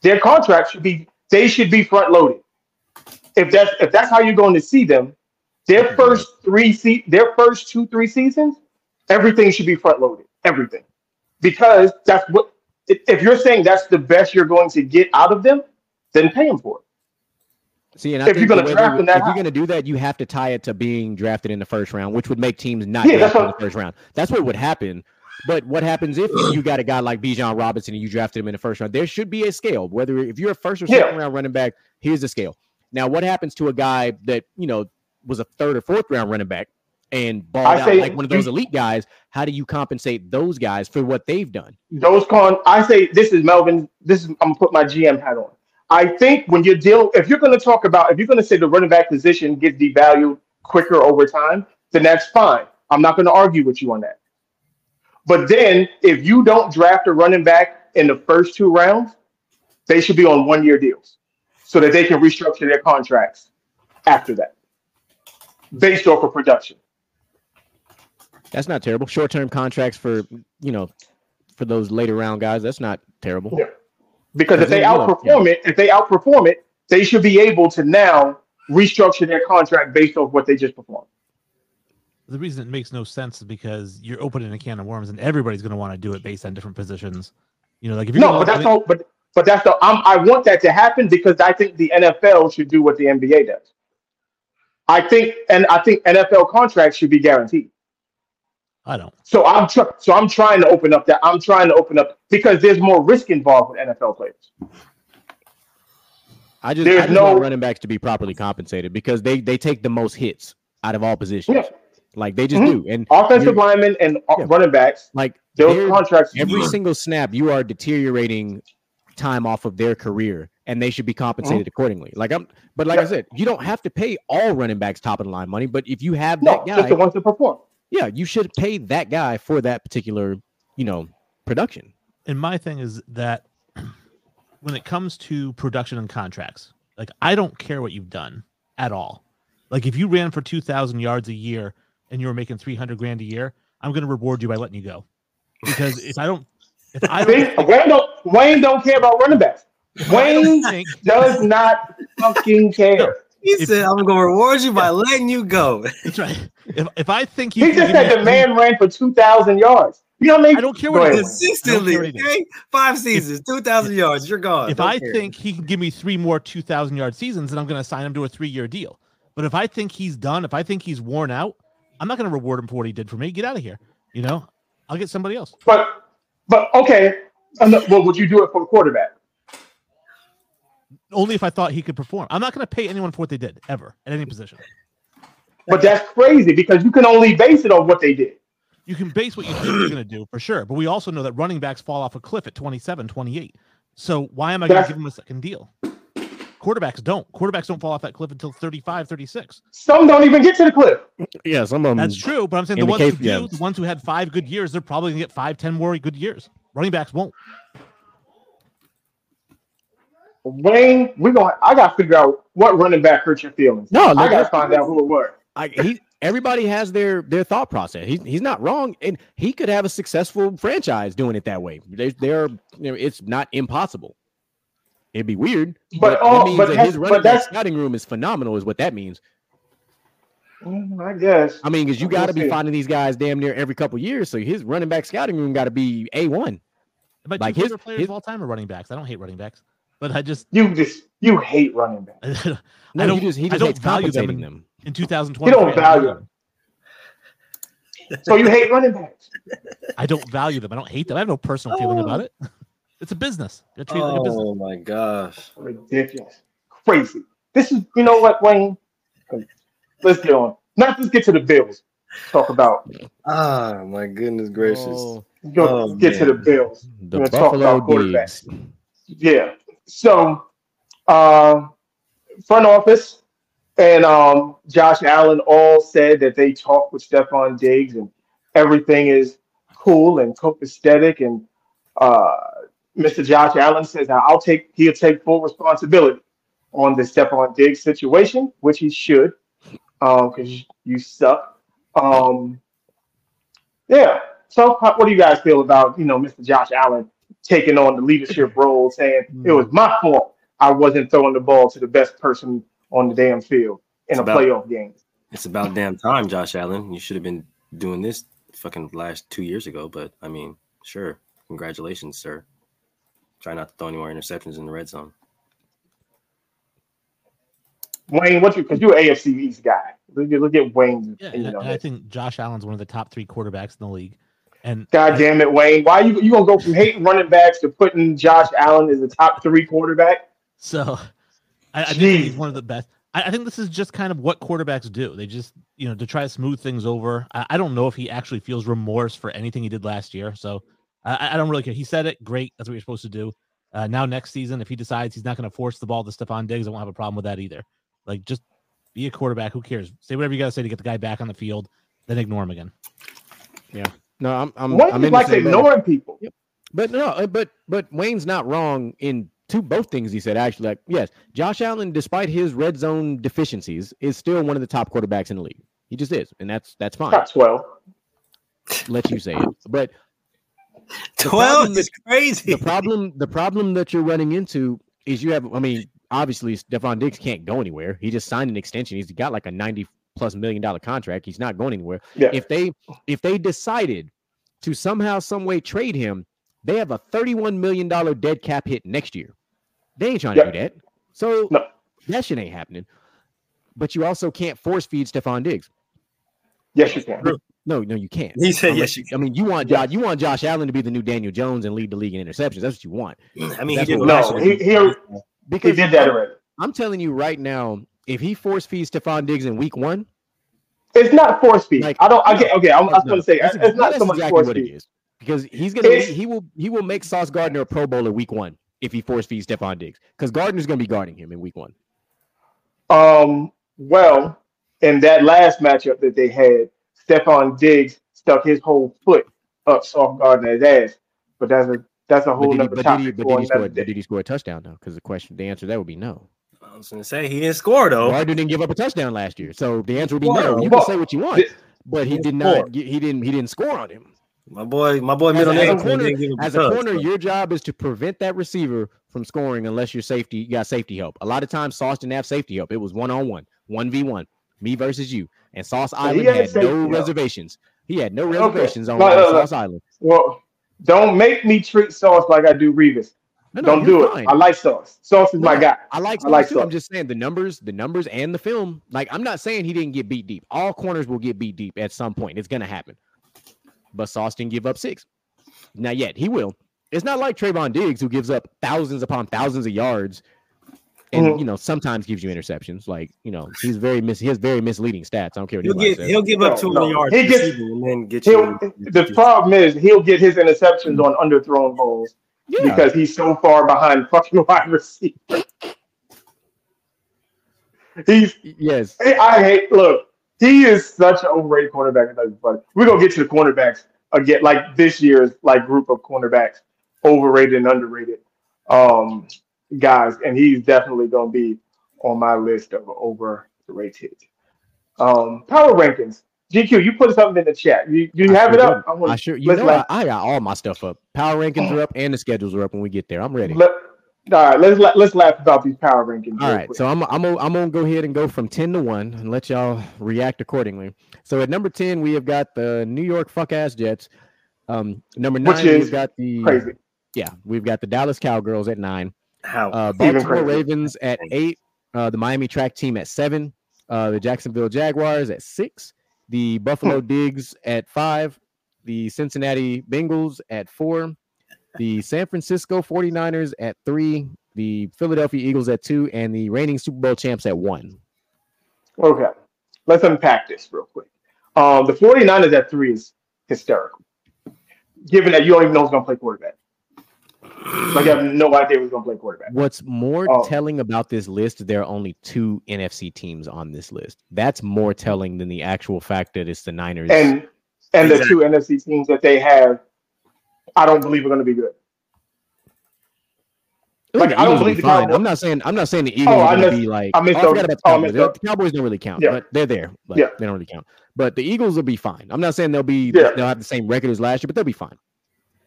their contracts should be, they should be front loaded. If that's if that's how you're going to see them, their mm-hmm. first three se- their first two three seasons, everything should be front loaded, everything, because that's what. If if you're saying that's the best you're going to get out of them, then pay them for it. See, and I If you're think gonna draft that if you're going to do that, you have to tie it to being drafted in the first round, which would make teams not Yeah, draft in the first round. That's what would happen. But what happens if you got a guy like Bijan Robinson and you drafted him in the first round? There should be a scale. Whether if you're a first or Yeah. second round running back, here's the scale. Now, what happens to a guy that you know was a third or fourth round running back and balled out like one of those elite guys? How do you compensate those guys for what they've done? those con I say this is Melvin. This is I'm gonna put my GM hat on. I think when you're dealing, if you're gonna talk about, if you're gonna say the running back position gets devalued quicker over time, then that's fine. I'm not gonna argue with you on that. But then if you don't draft a running back in the first two rounds, they should be on one year deals so that they can restructure their contracts after that based off of production. That's not terrible. Short term contracts for you know for those later round guys. That's not terrible. Yeah. Because if Because they then, you outperform it, if they outperform it, they should be able to now restructure their contract based off what they just performed. The reason it makes no sense is because you're opening a can of worms, and everybody's going to want to do it based on different positions. You know, like if you're No, but that's all. But but that's the. I'm, I want that to happen because I think the NFL should do what the NBA does. I think, and I think NFL contracts should be guaranteed. I don't. So I'm tr- so I'm trying to open up that. I'm trying to open up because there's more risk involved with NFL players. I just, There's I just no- want running backs to be properly compensated because they they take the most hits out of all positions. Yeah. Like they just Mhm. do. And Offensive you- linemen and uh, Yeah. running backs, like those contracts. every single snap, you are deteriorating time off of their career, and they should be compensated accordingly. Like I'm, but like I said, you don't have to pay all running backs top of the line money. But if you have no, that just guy, the ones that perform. Yeah, you should pay that guy for that particular, you know, production. And my thing is that when it comes to production and contracts, like I don't care what you've done at all. Like if you ran for 2,000 yards a year and you were making 300 grand a year, I'm going to reward you by letting you go. Because if I don't, if I don't, Wayne don't Wayne don't care about running backs. Wayne think, does not fucking care. He If- said, "I'm gonna reward you by letting you go." that's right. If, if I think you, He just give said the three- man ran for two thousand yards. You know what I mean? I don't care what ahead. it is. Consistently, I don't care what okay? Five seasons, two thousand yards. You're gone. if Don't I care. think he can give me three more 2,000 yard seasons, then I'm going to sign him to a three year deal. But if I think he's done, if I think he's worn out, I'm not going to reward him for what he did for me. Get out of here. You know, I'll get somebody else. But but okay, I'm well, would you do it for a quarterback? Only if I thought he could perform. I'm not going to pay anyone for what they did ever at any position. But that's crazy because you can only base it on what they did. You can base what you think you're going to do for sure. But we also know that running backs fall off a cliff at 27, 28. So why am I going to give him a second deal? Quarterbacks don't. Quarterbacks don't fall off that cliff until 35, 36. Some don't even get to the cliff. Yeah, some of them. That's true. But I'm saying in the the ones case- who do, yeah. the ones who had five good years, they're probably going to get five, ten more good years. Running backs won't. Wayne, we gonna. I gotta figure out what running back hurt your feelings. No, I gotta find out who it was. I, he everybody has their their thought process. He's he's not wrong, and he could have a successful franchise doing it that way. They they're you know it's not impossible. It'd be weird, But, but, oh, means but that that's- his but running back scouting room is phenomenal. Is what that means. Mm, I guess. I mean, because you got to be see. finding these guys damn near every couple years. So his running back scouting room got to be a one. My Like two his- players his- of all time are running backs. I don't hate running backs, but I just You just you hate running back. I No, don't he just he I don't hates value them in, them. in 2020. You don't value them. So you hate running backs. I don't value them. I don't hate them. I have no personal feeling about it. It's a business. You treat it like a business. Oh my gosh. Ridiculous. Crazy. This is you know what, Wayne? Let's get on. Not let's get to the Bills. Talk about Ah, my goodness gracious. Oh, go Oh, get to the. Bills. the We're talk Buffalo about quarterbacks. Yeah. So, um, front office and um, Josh Allen all said that they talked with Stefon Diggs and everything is cool and copacetic. And uh, Mr. Josh Allen says, now "I'll take. He'll take full responsibility on the Stefon Diggs situation, which he should, because you suck." Um, yeah. So, what do you guys feel about you know Mr. Josh Allen taking on the leadership role, saying it was my fault I wasn't throwing the ball to the best person on the damn field in It's a about- playoff game. It's about damn time, Josh Allen. You should have been doing this fucking last two years ago. But I mean, sure. Congratulations, sir. Try not to throw any more interceptions in the red zone. Wayne, what you because you're an AFC East guy. Look at look at Wayne's Yeah, opinion and, on and I think Josh Allen's one of the top three quarterbacks in the league. And God damn it, Wayne. Why you you gonna go from hating running backs to putting Josh Allen as the top three quarterback? So I, I think he's one of the best. I, I think this is just kind of what quarterbacks do. They just, you know, to try to smooth things over. I, I don't know if he actually feels remorse for anything he did last year. So I, I don't really care. He said it. Great. That's what you're supposed to do. Uh, now, next season, if he decides he's not going to force the ball to Stefon Diggs, I won't have a problem with that either. Like, just be a quarterback. Who cares? Say whatever you got to say to get the guy back on the field, then ignore him again. No, I'm I'm, Wayne I'm just in the likes same boat. ignoring people. But no, uh, but but Wayne's not wrong in two both things he said actually. Like yes, Josh Allen, despite his red zone deficiencies, is still one of the top quarterbacks in the league. He just is, and that's that's fine. Top twelve. Let you say it. But Twelve problem is crazy. the problem the problem that you're running into is you have. I mean, obviously Stefon Diggs can't go anywhere. He just signed an extension. He's got like a ninety plus million dollar contract. He's not going anywhere. Yeah. if they if they decided to somehow some way trade him they have a 31 million dollar dead cap hit next year they ain't trying Yeah. to do that so No. that shit ain't happening but you also can't force feed Stefon Diggs Yes, you can. no no you can't He said, Unless- "Yes, you I mean you want Josh you want Josh Allen to be the new Daniel Jones and lead the league in interceptions that's what you want I mean, he That's did what- No, year. he, he, he because did that already. I'm telling you right now if he force feeds Stefon Diggs in week one It's not force feed. Like, I don't. I get. Okay, I, I was going to say that's it's not so much exactly force what feed. is because he's gonna It's- he will he will make Sauce Gardner a Pro Bowler week one if he force feeds Stefon Diggs because Gardner's gonna be guarding him in week one. Um. Well, in that last matchup that they had, Stefon Diggs stuck his whole foot up Sauce Gardner's ass. But that's a that's a But whole did, he, nother but, did topic he, but, did he score, but did he score a touchdown though? Because the question, the answer that would be no. I was gonna say he didn't score though. Gardner didn't give up a touchdown last year, so the answer would be Well, no. You well, can say what you want, but he didn't score. He didn't. He didn't score on him. My boy, my boy, As, middle as a corner, didn't give him as a touch, corner, so- your job is to prevent that receiver from scoring unless you're safety. You got safety help. A lot of times, Sauce didn't have safety help. It was one on one, one v one, me versus you. And Sauce he Island had had no help. reservations. He had no Okay. reservations on No, no, no. Sauce uh, Island. Well, don't make me treat Sauce like I do Revis. No, no, Don't do fine. it. I like Sauce. Sauce is my guy. I like I like Sauce too. I'm just saying the numbers, the numbers and the film. Like I'm not saying he didn't get beat deep. All corners will get beat deep at some point. It's gonna happen. But Sauce didn't give up six. Not yet. He will. It's not like Trevon Diggs who gives up thousands upon thousands of yards and Mhm. you know sometimes gives you interceptions. Like, you know, he's very mis he has very misleading stats. I don't care what He'll anybody get says. he'll give No, up 200 no. yards He gets- and then get you. the problem is he'll get his interceptions on underthrown balls yeah. because he's so far behind fucking wide receiver. He's yes. I hate look, he is such an overrated cornerback. It's not funny. We're gonna get to the cornerbacks again, like this year's like group of cornerbacks, overrated and underrated um guys, and he's definitely gonna be on my list of overrated. Um power rankings. GQ, you put something in the chat. You you I have sure it up? did. I wanna- I sure you know laugh. I, I got all my stuff up. Power rankings are up and the schedules are up when we get there. I'm ready. Let, all right, let's let's laugh about these power rankings. All right, quick. so I'm I'm gonna, I'm gonna go ahead and go from ten to one and let y'all react accordingly. So at number ten we have got the New York fuck ass Jets. Um, number nine Which is we've got the crazy. yeah we've got the Dallas Cowgirls at nine, How? uh, Baltimore. Ravens at eight, uh, the Miami track team at seven, uh, the Jacksonville Jaguars at six, the Buffalo Hmm. Digs at five, the Cincinnati Bengals at four, the San Francisco 49ers at three, the Philadelphia Eagles at two, and the reigning Super Bowl champs at one. Okay, let's unpack this real quick. Um, the 49ers at three is hysterical, given that you don't even know who's going to play quarterback. Like, I have no idea who's going to play quarterback. What's more Oh. telling about this list, there are only two NFC teams on this list. That's more telling than the actual fact that it's the Niners. And and the two NFC teams that they have, I don't believe are going to be good. Like, I don't believe be the fine. Cowboys. I'm not saying I'm not saying the Eagles Oh, are going to be like. I missed oh, I forgot about the oh, Cowboys. missed The. Cowboys don't really count, Yeah. but they're there. But Yeah. they don't really count. But the Eagles will be fine. I'm not saying they'll be Yeah. they'll have the same record as last year, but they'll be fine.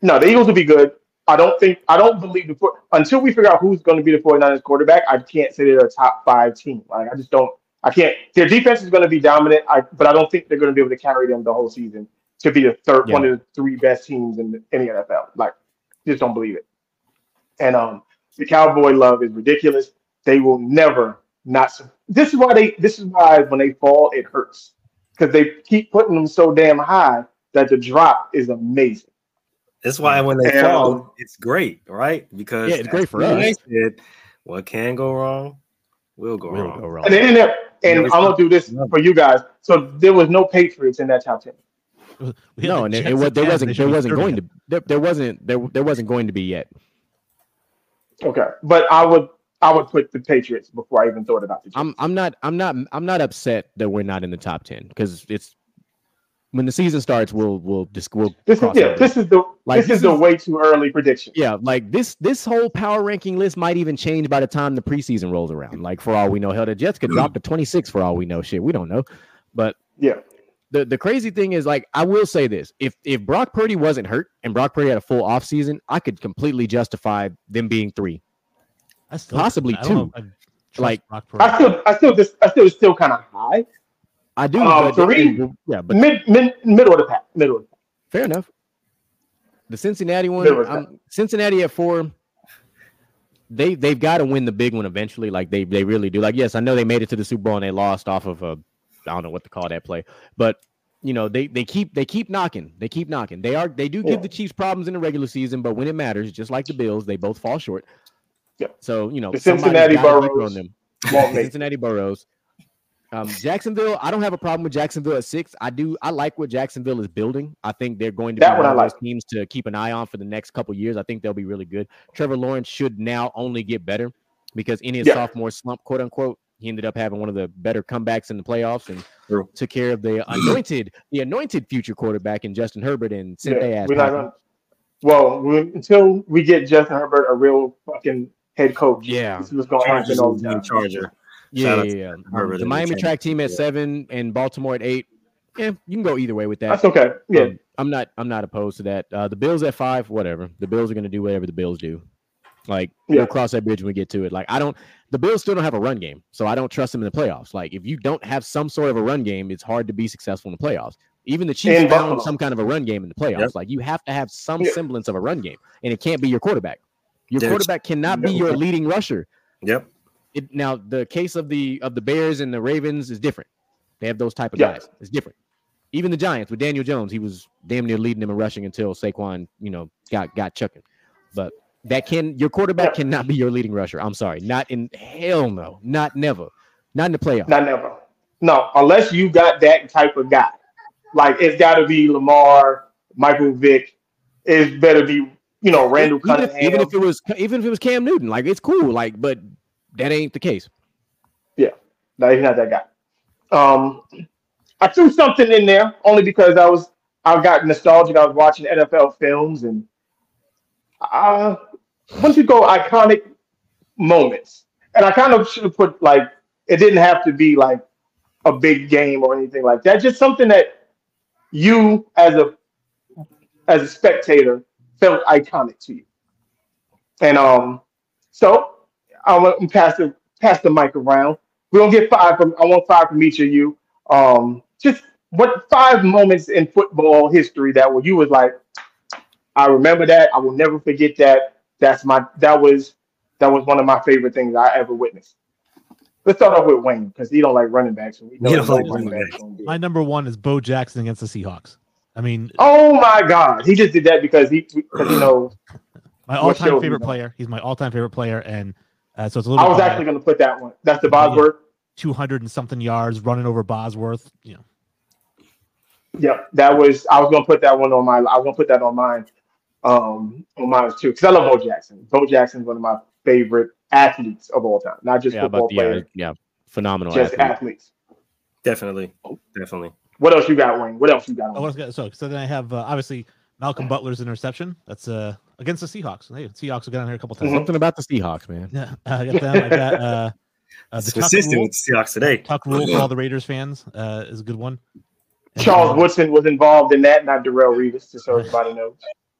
No, the Eagles will be good. I don't think I don't believe the four until we figure out who's going to be the 49ers quarterback. I can't say they're a top five team. Like I just don't. I can't. Their defense is going to be dominant. I but I don't think they're going to be able to carry them the whole season to be the third Yeah. one of the three best teams in the, in the NFL. Like just don't believe it. And um, the Cowboy love is ridiculous. They will never not. This is why they. This is why when they fall, it hurts because they keep putting them so damn high that the drop is amazing. That's why when they fall, um, it's great, right? Because Yeah, it's great for us. Said, what can go wrong will go Will wrong. go wrong. And then, and, and I'm gonna do this for you guys. So there was no Patriots in that top ten. No, and it, it, was, there wasn't there wasn't going to there, there wasn't there there wasn't going to be yet. Okay, but I would I would put the Patriots before I even thought about the Jets. I'm I'm not I'm not I'm not upset that we're not in the top ten because it's when the season starts we'll we'll just we'll this is cross yeah. over. This is the Like, this, this is the way too early prediction. yeah like this this whole power ranking list might even change by the time the preseason rolls around. Like for all we know, hell the Jets could drop to 26 for all we know. Shit, we don't know. But Yeah. the the crazy thing is like I will say this: if if Brock Purdy wasn't hurt and Brock Purdy had a full offseason, I could completely justify them being three. I still, Possibly I know two. I Like, Brock Purdy. I still I still just I still still kind of high. I do, Um, but three? yeah, but Mid, mid middle of the pack. Middle of the pack. Fair enough. The Cincinnati one, um, Cincinnati at four. They they've got to win the big one eventually. Like they they really do. Like yes, I know they made it to the Super Bowl and they lost off of a I don't know what to call that play, but you know they they keep they keep knocking. They keep knocking. They are they do Yeah. give the Chiefs problems in the regular season, but when it matters, just like the Bills, they both fall short. Yeah. So you know The Cincinnati Burrows on them. Won't make it. Cincinnati Burrows. Um, Jacksonville, I don't have a problem with Jacksonville at six. I do. I like what Jacksonville is building. I think they're going to That be one one I of those teams to keep an eye on for the next couple years. I think they'll be really good. Trevor Lawrence should now only get better because in his Yeah. sophomore slump, quote unquote, he ended up having one of the better comebacks in the playoffs and True. took care of the anointed, the anointed future quarterback in Justin Herbert and sent Yeah, their ass. we're not gonna. Well, we, until we get Justin Herbert a real fucking head coach, Yeah. this is what's going to happen Chargers all will the time. Charger. Yeah, yeah, yeah. Um, the Miami track team at Yeah. seven and Baltimore at eight. Yeah, you can go either way with that. That's okay. Yeah, Um, I'm not. I'm not opposed to that. Uh, the Bills at five, whatever. The Bills are going to do whatever the Bills do. Like Yeah. we'll cross that bridge when we get to it. Like I don't. The Bills still don't have a run game, so I don't trust them in the playoffs. Like if you don't have some sort of a run game, it's hard to be successful in the playoffs. Even the Chiefs In found Buffalo. some kind of a run game in the playoffs. Yep. Like you have to have some Yeah. semblance of a run game, and it can't be your quarterback. Your quarterback cannot be your leading rusher. Yep. It, now the case of the of the Bears and the Ravens is different. They have those type of Yeah. guys. It's different. Even the Giants with Daniel Jones, he was damn near leading them in rushing until Saquon, you know, got got chucking. But that can your quarterback Yeah. cannot be your leading rusher. I'm sorry, not in hell no, not never, not in the playoffs. Not never. No, unless you got that type of guy. Like it's got to be Lamar, Michael Vick. It better be you know Randall even if, Cunningham. even if it was even if it was Cam Newton, like it's cool, like but that ain't the case. Yeah. No, he's not that guy. Um, I threw something in there only because I was I got nostalgic. I was watching NFL films and uh, once you go iconic moments, and I kind of should have put like it didn't have to be like a big game or anything like that. Just something that you as a as a spectator felt iconic to you. And um, so I'm gonna pass the pass the mic around. We're gonna get five from I want five from each of you. Um, just what five moments in football history that where you was like, I remember that. I will never forget that. That's my that was that was one of my favorite things I ever witnessed. Let's start off with Wayne because he don't like running backs. And we know He don't like running running backs. My number one is Bo Jackson against the Seahawks. I mean, Oh my God, he just did that because he because you know my all-time favorite player. He's my all-time favorite player, and uh, so it's a little. I was actually gonna put that one. That's the Bosworth. two hundred and something yards running over Bosworth. You know, Yep, that was. I was gonna put that one on my. I was gonna put that on mine. Um, on mine too, because I love Bo Jackson. Bo Jackson's one of my favorite athletes of all time, not just Yeah, football about yeah, players, yeah, phenomenal. just athlete. athletes. Definitely. Definitely. What else you got, Wayne? What else you got? Oh, what's got- so so then I have uh, obviously Malcolm Butler's interception. That's uh against the Seahawks. Hey, Seahawks have got on here a couple times. Something about the Seahawks, man. Yeah, I got them. I got uh, uh the It's Tuck consistent rule. with Seahawks today. Tuck rule for all the Raiders fans uh, is a good one. And, Charles uh, Woodson was involved in that, not Darrell Reeves, just so everybody knows.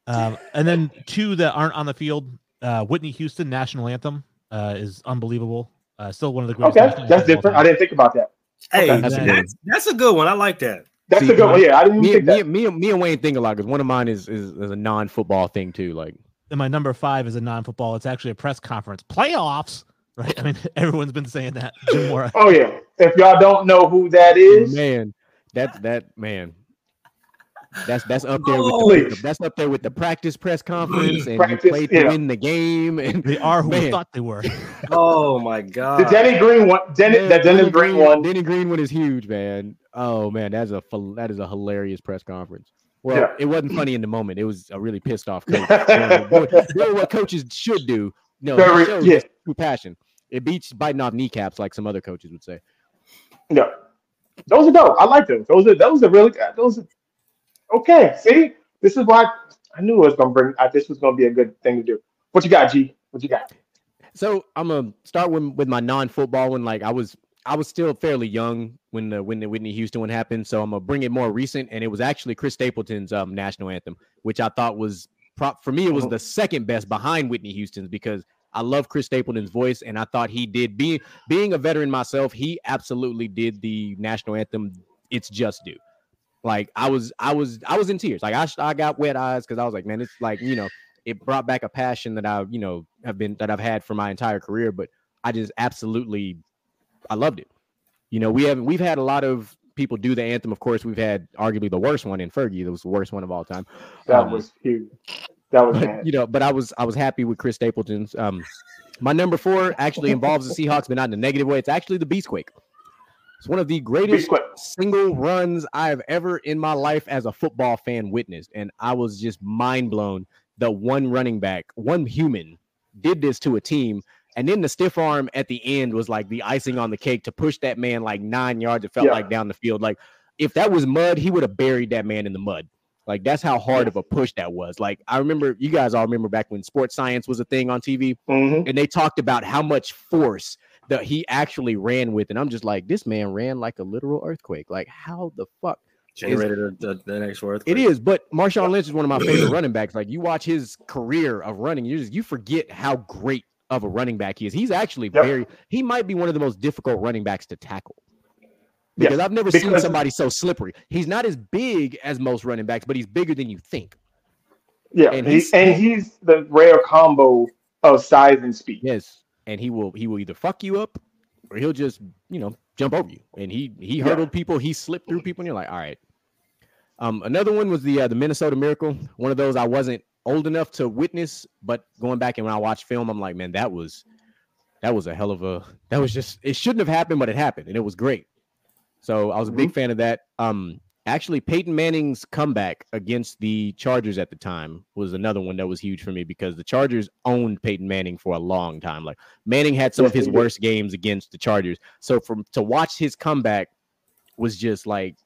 Um, and then two that aren't on the field. Uh, Whitney Houston national anthem uh, is unbelievable. Uh, still one of the greatest. Okay, that's anthems of all different. I didn't think about that. Hey, Okay. that's, That's a that's, that's a good one. I like that. That's See, a good one. Yeah, I didn't Me, think me, that. me, and- me and Wayne think a lot because one of mine is, is is a non-football thing too. Like And my number five is a non-football. It's actually a press conference. Playoffs, right? I mean, everyone's been saying that. Jim Oh yeah. If y'all don't know who that is, man, that that man, that's that's up there with the, that's up there with the practice press conference and Practice, you played yeah. to win the game and They are who we Man. thought they were. Oh my god! the god. Denny Green one, Denny, Man, that Dennis Green one. Denny Green one is huge, man. Oh man, that's a that is a hilarious press conference. Well, Yeah. it wasn't funny in the moment. It was a really pissed off coach. doing, doing what coaches should do. No, he Very- showed yeah. true passion. It beats biting off kneecaps, like some other coaches would say. Yeah, those are dope. I like those. Those are those are really. Those are okay. See, this is why I knew it was gonna bring. I, this was gonna be a good thing to do. What you got, G? What you got? So I'm gonna start with, with my non-football one. Like I was, I was still fairly young when the when the Whitney Houston one happened. So I'm gonna bring it more recent, and it was actually Chris Stapleton's um, national anthem, which I thought was prop for me. It was Mhm. the second best behind Whitney Houston's because I love Chris Stapleton's voice, and I thought he did. Being being a veteran myself, he absolutely did the national anthem. It's just due. Like I was, I was, I was in tears. Like I, I got wet eyes because I was like, man, it's like you know, it brought back a passion that I, you know, have been that I've had for my entire career. But I just absolutely, I loved it. You know, we haven't we've had a lot of people do the anthem. Of course, we've had arguably the worst one in Fergie. That was the worst one of all time. That Um, was huge. That was but you know, but I was I was happy with Chris Stapleton's. Um, my number four actually involves the Seahawks, but not in a negative way. It's actually the Beastquake. It's one of the greatest single runs I have ever in my life as a football fan witnessed, and I was just mind blown that one running back, one human, did this to a team. And then the stiff arm at the end was like the icing on the cake to push that man like nine yards. It felt Yeah. like down the field. Like if that was mud, he would have buried that man in the mud. Like that's how hard of a push that was. Like I remember, you guys all remember back when sports science was a thing on TV, Mhm. and they talked about how much force that he actually ran with. And I'm just like, this man ran like a literal earthquake. Like how the fuck? Generated the, the next word. It is, but Marshawn Lynch is one of my favorite running backs. Like you watch his career of running, you just you forget how great of a running back he is. He's actually Yep. very he might be one of the most difficult running backs to tackle. Because I've never seen somebody so slippery. He's not as big as most running backs, but he's bigger than you think. Yeah, and he's and he's the rare combo of size and speed. Yes, and he will he will either fuck you up or he'll just you know jump over you. And he he Yeah. hurdled people, he slipped through people, and you're like, all right. Um, another one was the uh, the Minnesota Miracle. One of those I wasn't old enough to witness, but going back and when I watched film, I'm like, man, that was that was a hell of a that was just it shouldn't have happened, but it happened, and it was great. So I was a big fan of that. Um, actually, Peyton Manning's comeback against the Chargers at the time was another one that was huge for me because the Chargers owned Peyton Manning for a long time. Like Manning had some of his worst games against the Chargers. So from to watch his comeback was just like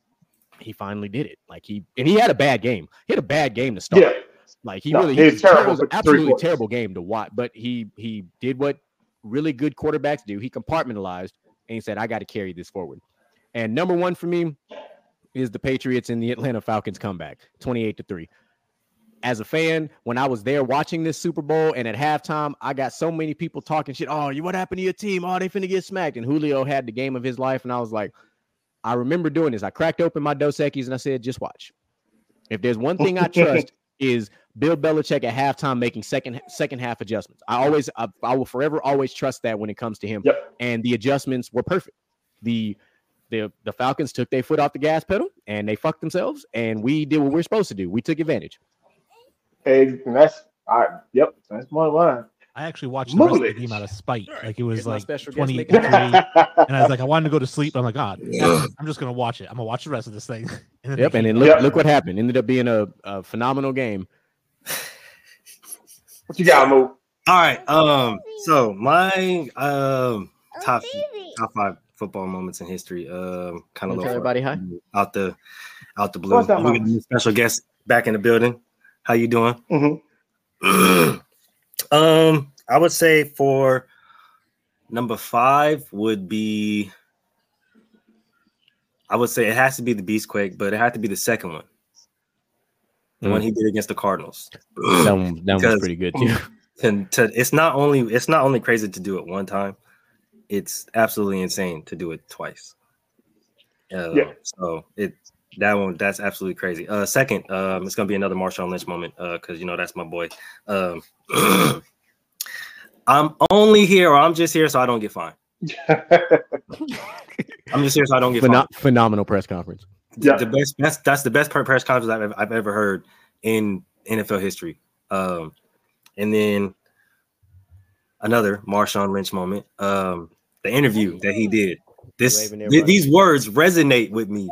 he finally did it. Like he and he had a bad game. He had a bad game to start. Yeah, Like he No, really he was terrible was an absolutely terrible game to watch. But he he did what really good quarterbacks do. He compartmentalized and he said, I got to carry this forward. And number one for me is the Patriots and the Atlanta Falcons comeback, 28 to 3. As a fan, when I was there watching this Super Bowl and at halftime, I got so many people talking shit. Oh, you what happened to your team? Oh, they finna get smacked. And Julio had the game of his life. And I was like, I remember doing this. I cracked open my Dos Equis and I said, just watch. If there's one thing I trust is Bill Belichick at halftime making second second half adjustments. I always I, I will forever always trust that when it comes to him. Yep. And the adjustments were perfect. The the the Falcons took their foot off the gas pedal and they fucked themselves. And we did what we are supposed to do. We took advantage. and that's I. Yep, that's my line. I actually watched the rest of the game out of spite. Like it was Here's like special guest 28 making to 3. And I was like, I wanted to go to sleep. I'm like, God, I'm just gonna watch it. I'm gonna watch the rest of this thing. And then Yep. And then look Yep. look what happened. Ended up being a, a phenomenal game. what you got, Mo? All right. Um. So my um top top five football moments in history. Um. Kind of Wanna everybody hi? out the out the blue. What's that, We got a Mama? new special guest back in the building. How you doing? Mhm. um. I would say for number five would be. I would say it has to be the Beastquake, but it had to be the second one, the one Mm. he did against the Cardinals. That one, that one was pretty good too. to, to it's not only it's not only crazy to do it one time, it's absolutely insane to do it twice. Uh, Yeah. So it that one that's absolutely crazy. Uh, second, um, it's gonna be another Marshawn Lynch moment. Uh, because you know that's my boy. Um, I'm only here, or I'm just here so I don't get fined. I'm just here so I don't get fined. Phenomenal press conference. Yeah. The best that's that's the best pre- press conference I've ever, I've ever heard in NFL history. Um, and then another Marshawn Lynch moment. Um, the interview that he did. This th- these words resonate with me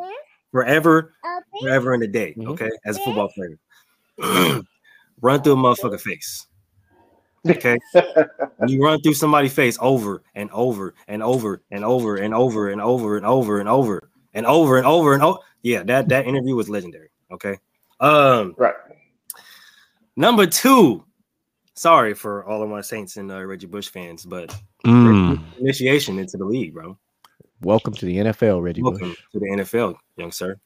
forever, forever in the day. Mhm. Okay, as a football player, run through a motherfucker face. Okay, you run through somebody's face over and over and over and over and over and over and over and over and over and over and over. Yeah, that that interview was legendary. Okay. Um, right. number two. Sorry for all of my Saints and uh, Reggie Bush fans, but Mm. initiation into the league, bro. Welcome to the NFL, Reggie Welcome Bush. to the NFL, young sir.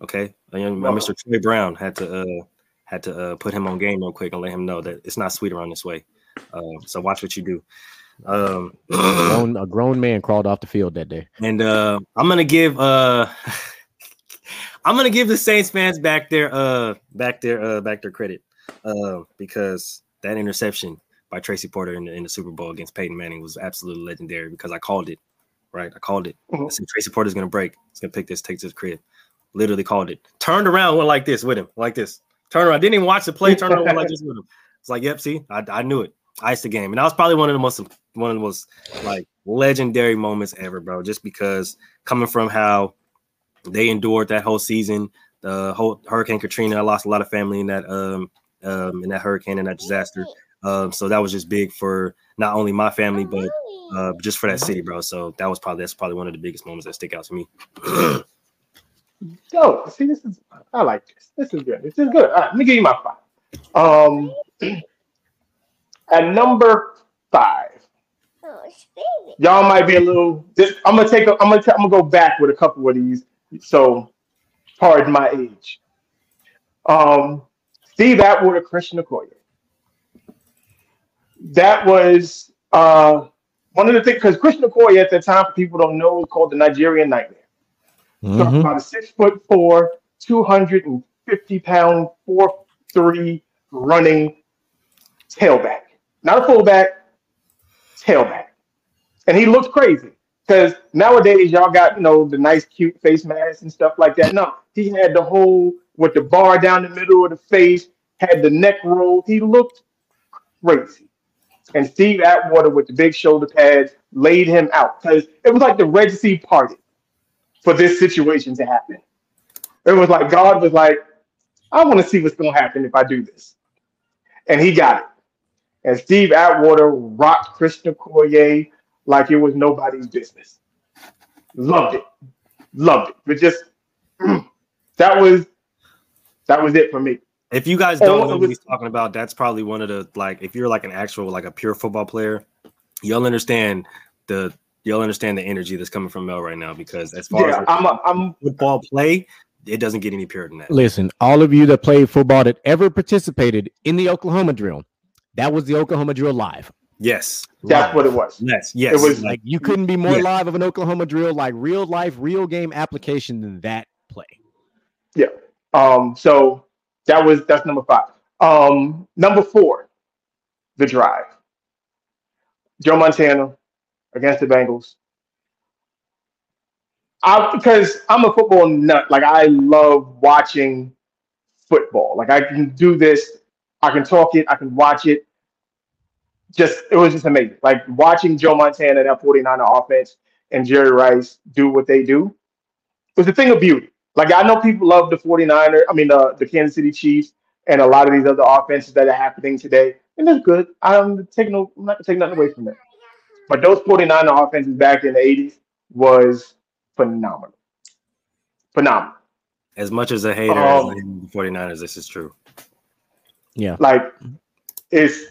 Okay, a young Welcome. Mr. Troy Brown had to uh had to uh, put him on game real quick and let him know that it's not sweet around this way. Uh, so watch what you do. Um, A grown, a grown man crawled off the field that day. and uh, I'm gonna give uh, I'm gonna give the Saints fans back their uh back their uh back their credit uh, because that interception by Tracy Porter in the, in the Super Bowl against Peyton Manning was absolutely legendary because I called it. Right, I called it. I Mhm. said Tracy Porter's gonna break. He's gonna pick this, take this crib. Literally called it. Turned around, went like this with him, like this. Turned around, didn't even watch the play. Turned around, went like this with him. It's like, yep, see, I, I knew it. Iced the game, and that was probably one of the most one of the most like legendary moments ever, bro. Just because coming from how they endured that whole season, the whole Hurricane Katrina, I lost a lot of family in that um um in that hurricane and that disaster. Um, so that was just big for not only my family, but uh, just for that city, bro. So that was probably that's probably one of the biggest moments that stick out to me. Yo, see, this is I like this. This is good. This is good. All right, let me give you my five. Um, at number five, y'all might be a little. This, I'm gonna take. A, I'm gonna. T- I'm gonna go back with a couple of these. So, pardon my age. Um, Steve Atwood or Christian Okoye. That was uh one of the things because Christian Okoye at that time, for people don't know, was called the Nigerian Nightmare. Talking Mhm. about a six foot four, 250 pound, four three running tailback. not a fullback, tailback. And he looked crazy because nowadays y'all got you know the nice cute face masks and stuff like that. No, he had the whole with the bar down the middle of the face, had the neck roll. He looked crazy. And Steve Atwater with the big shoulder pads laid him out because it was like the Red Sea party for this situation to happen. It was like God was like, I want to see what's going to happen if I do this. And he got it. And Steve Atwater rocked Christian Okoye like it was nobody's business. Loved it. Loved it. But just that was that was it for me. If you guys don't oh, know what he's talking about, that's probably one of the like if you're like an actual like a pure football player, you'll understand the you'll understand the energy that's coming from Mel right now because as far yeah, as I'm, a, I'm football play, it doesn't get any purer than that. Listen, all of you that played football that ever participated in the Oklahoma drill, that was the Oklahoma drill live. Yes, that's live. what it was. Yes, yes. It was like you couldn't be more live of an Oklahoma drill, like real life, real game application than that play. Yeah. Um. So that was that's number five. Um. Number four, the drive. Joe Montana against the Bengals. I because I'm a football nut. Like I love watching football. Like I can do this. I can talk it. I can watch it. Just it was just amazing. Like watching Joe Montana that 49er offense and Jerry Rice do what they do was a thing of beauty. Like I know people love the 49er, I mean uh, the Kansas City Chiefs and a lot of these other offenses that are happening today. And that's good. I'm taking no I'm not taking nothing away from that. But those 49er offenses back in the 80s was phenomenal. Phenomenal. As much as a hater um, the 49ers, this is true. Yeah. Like it's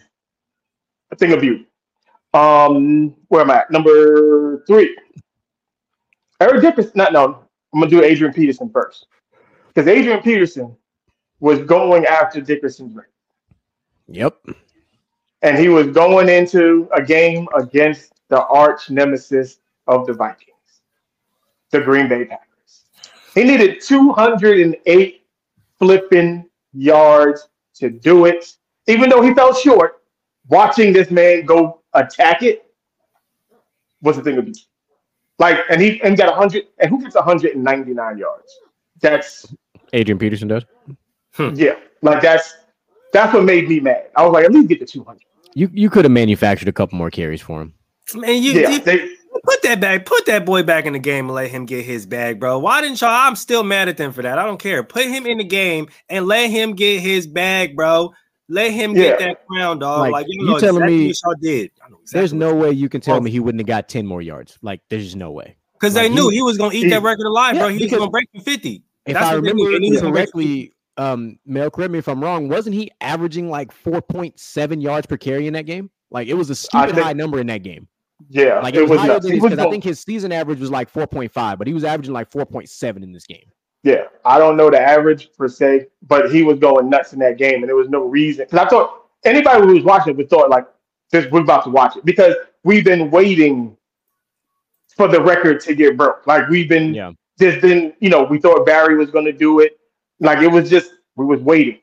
a thing of beauty. Um, where am I at? Number three. Eric Dickerson, not no, I'm gonna do Adrian Peterson first. Because Adrian Peterson was going after Dickerson's ring. Yep. And he was going into a game against the arch nemesis of the Vikings the Green Bay Packers. He needed 208 flipping yards to do it. Even though he fell short, watching this man go attack it was a thing of beauty. Like, and he and got 100, and who gets 199 yards? That's Adrian Peterson does. Hmm. Yeah, like that's that's what made me mad. I was like, at least get the 200. You you could have manufactured a couple more carries for him. Man, you, yeah, you, they, Put that back, put that boy back in the game and let him get his bag, bro. Why didn't y'all? I'm still mad at them for that. I don't care. Put him in the game and let him get his bag, bro. Let him yeah. get that crown, dog. Like, like you, know telling exactly me y'all did. Exactly there's no way you can tell me he wouldn't have got 10 more yards. Like, there's just no way. Because like, they knew he, he was gonna eat he, that record alive, yeah, bro. He was gonna break the 50. If That's I remember correctly, um, Mel, correct me if I'm wrong, wasn't he averaging like 4.7 yards per carry in that game? Like it was a stupid think, high number in that game. Yeah, like it, it was, higher than because I think his season average was like 4.5, but he was averaging like 4.7 in this game. Yeah, I don't know the average per se, but he was going nuts in that game, and there was no reason. Because I thought anybody who was watching it would thought like this, we're about to watch it because we've been waiting for the record to get broke. Like we've been, yeah. there's been, you know, we thought Barry was going to do it. Like it was just we was waiting,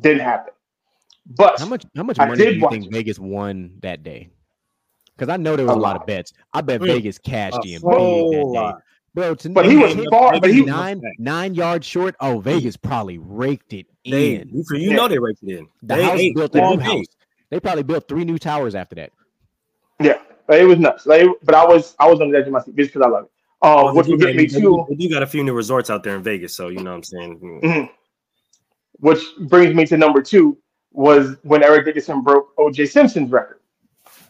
didn't happen. But how much how much money do you think it. Vegas won that day? because I know there was a, a lot. lot. of bets. I bet. Vegas cashed in that day. Bro, to but he was far, but he nine nine yards short. Oh, Vegas probably raked it they, in. You, you know they raked it in. The they house built a new house. They probably built three new towers after that. Yeah, it was nuts. Like, but I was I was on the edge of my seat just because I love it. Um, well, which would get me to. You got a few new resorts out there in Vegas, so you know what I'm saying. Mm-hmm. Which brings me to number two was when Eric Dickerson broke O.J. Simpson's record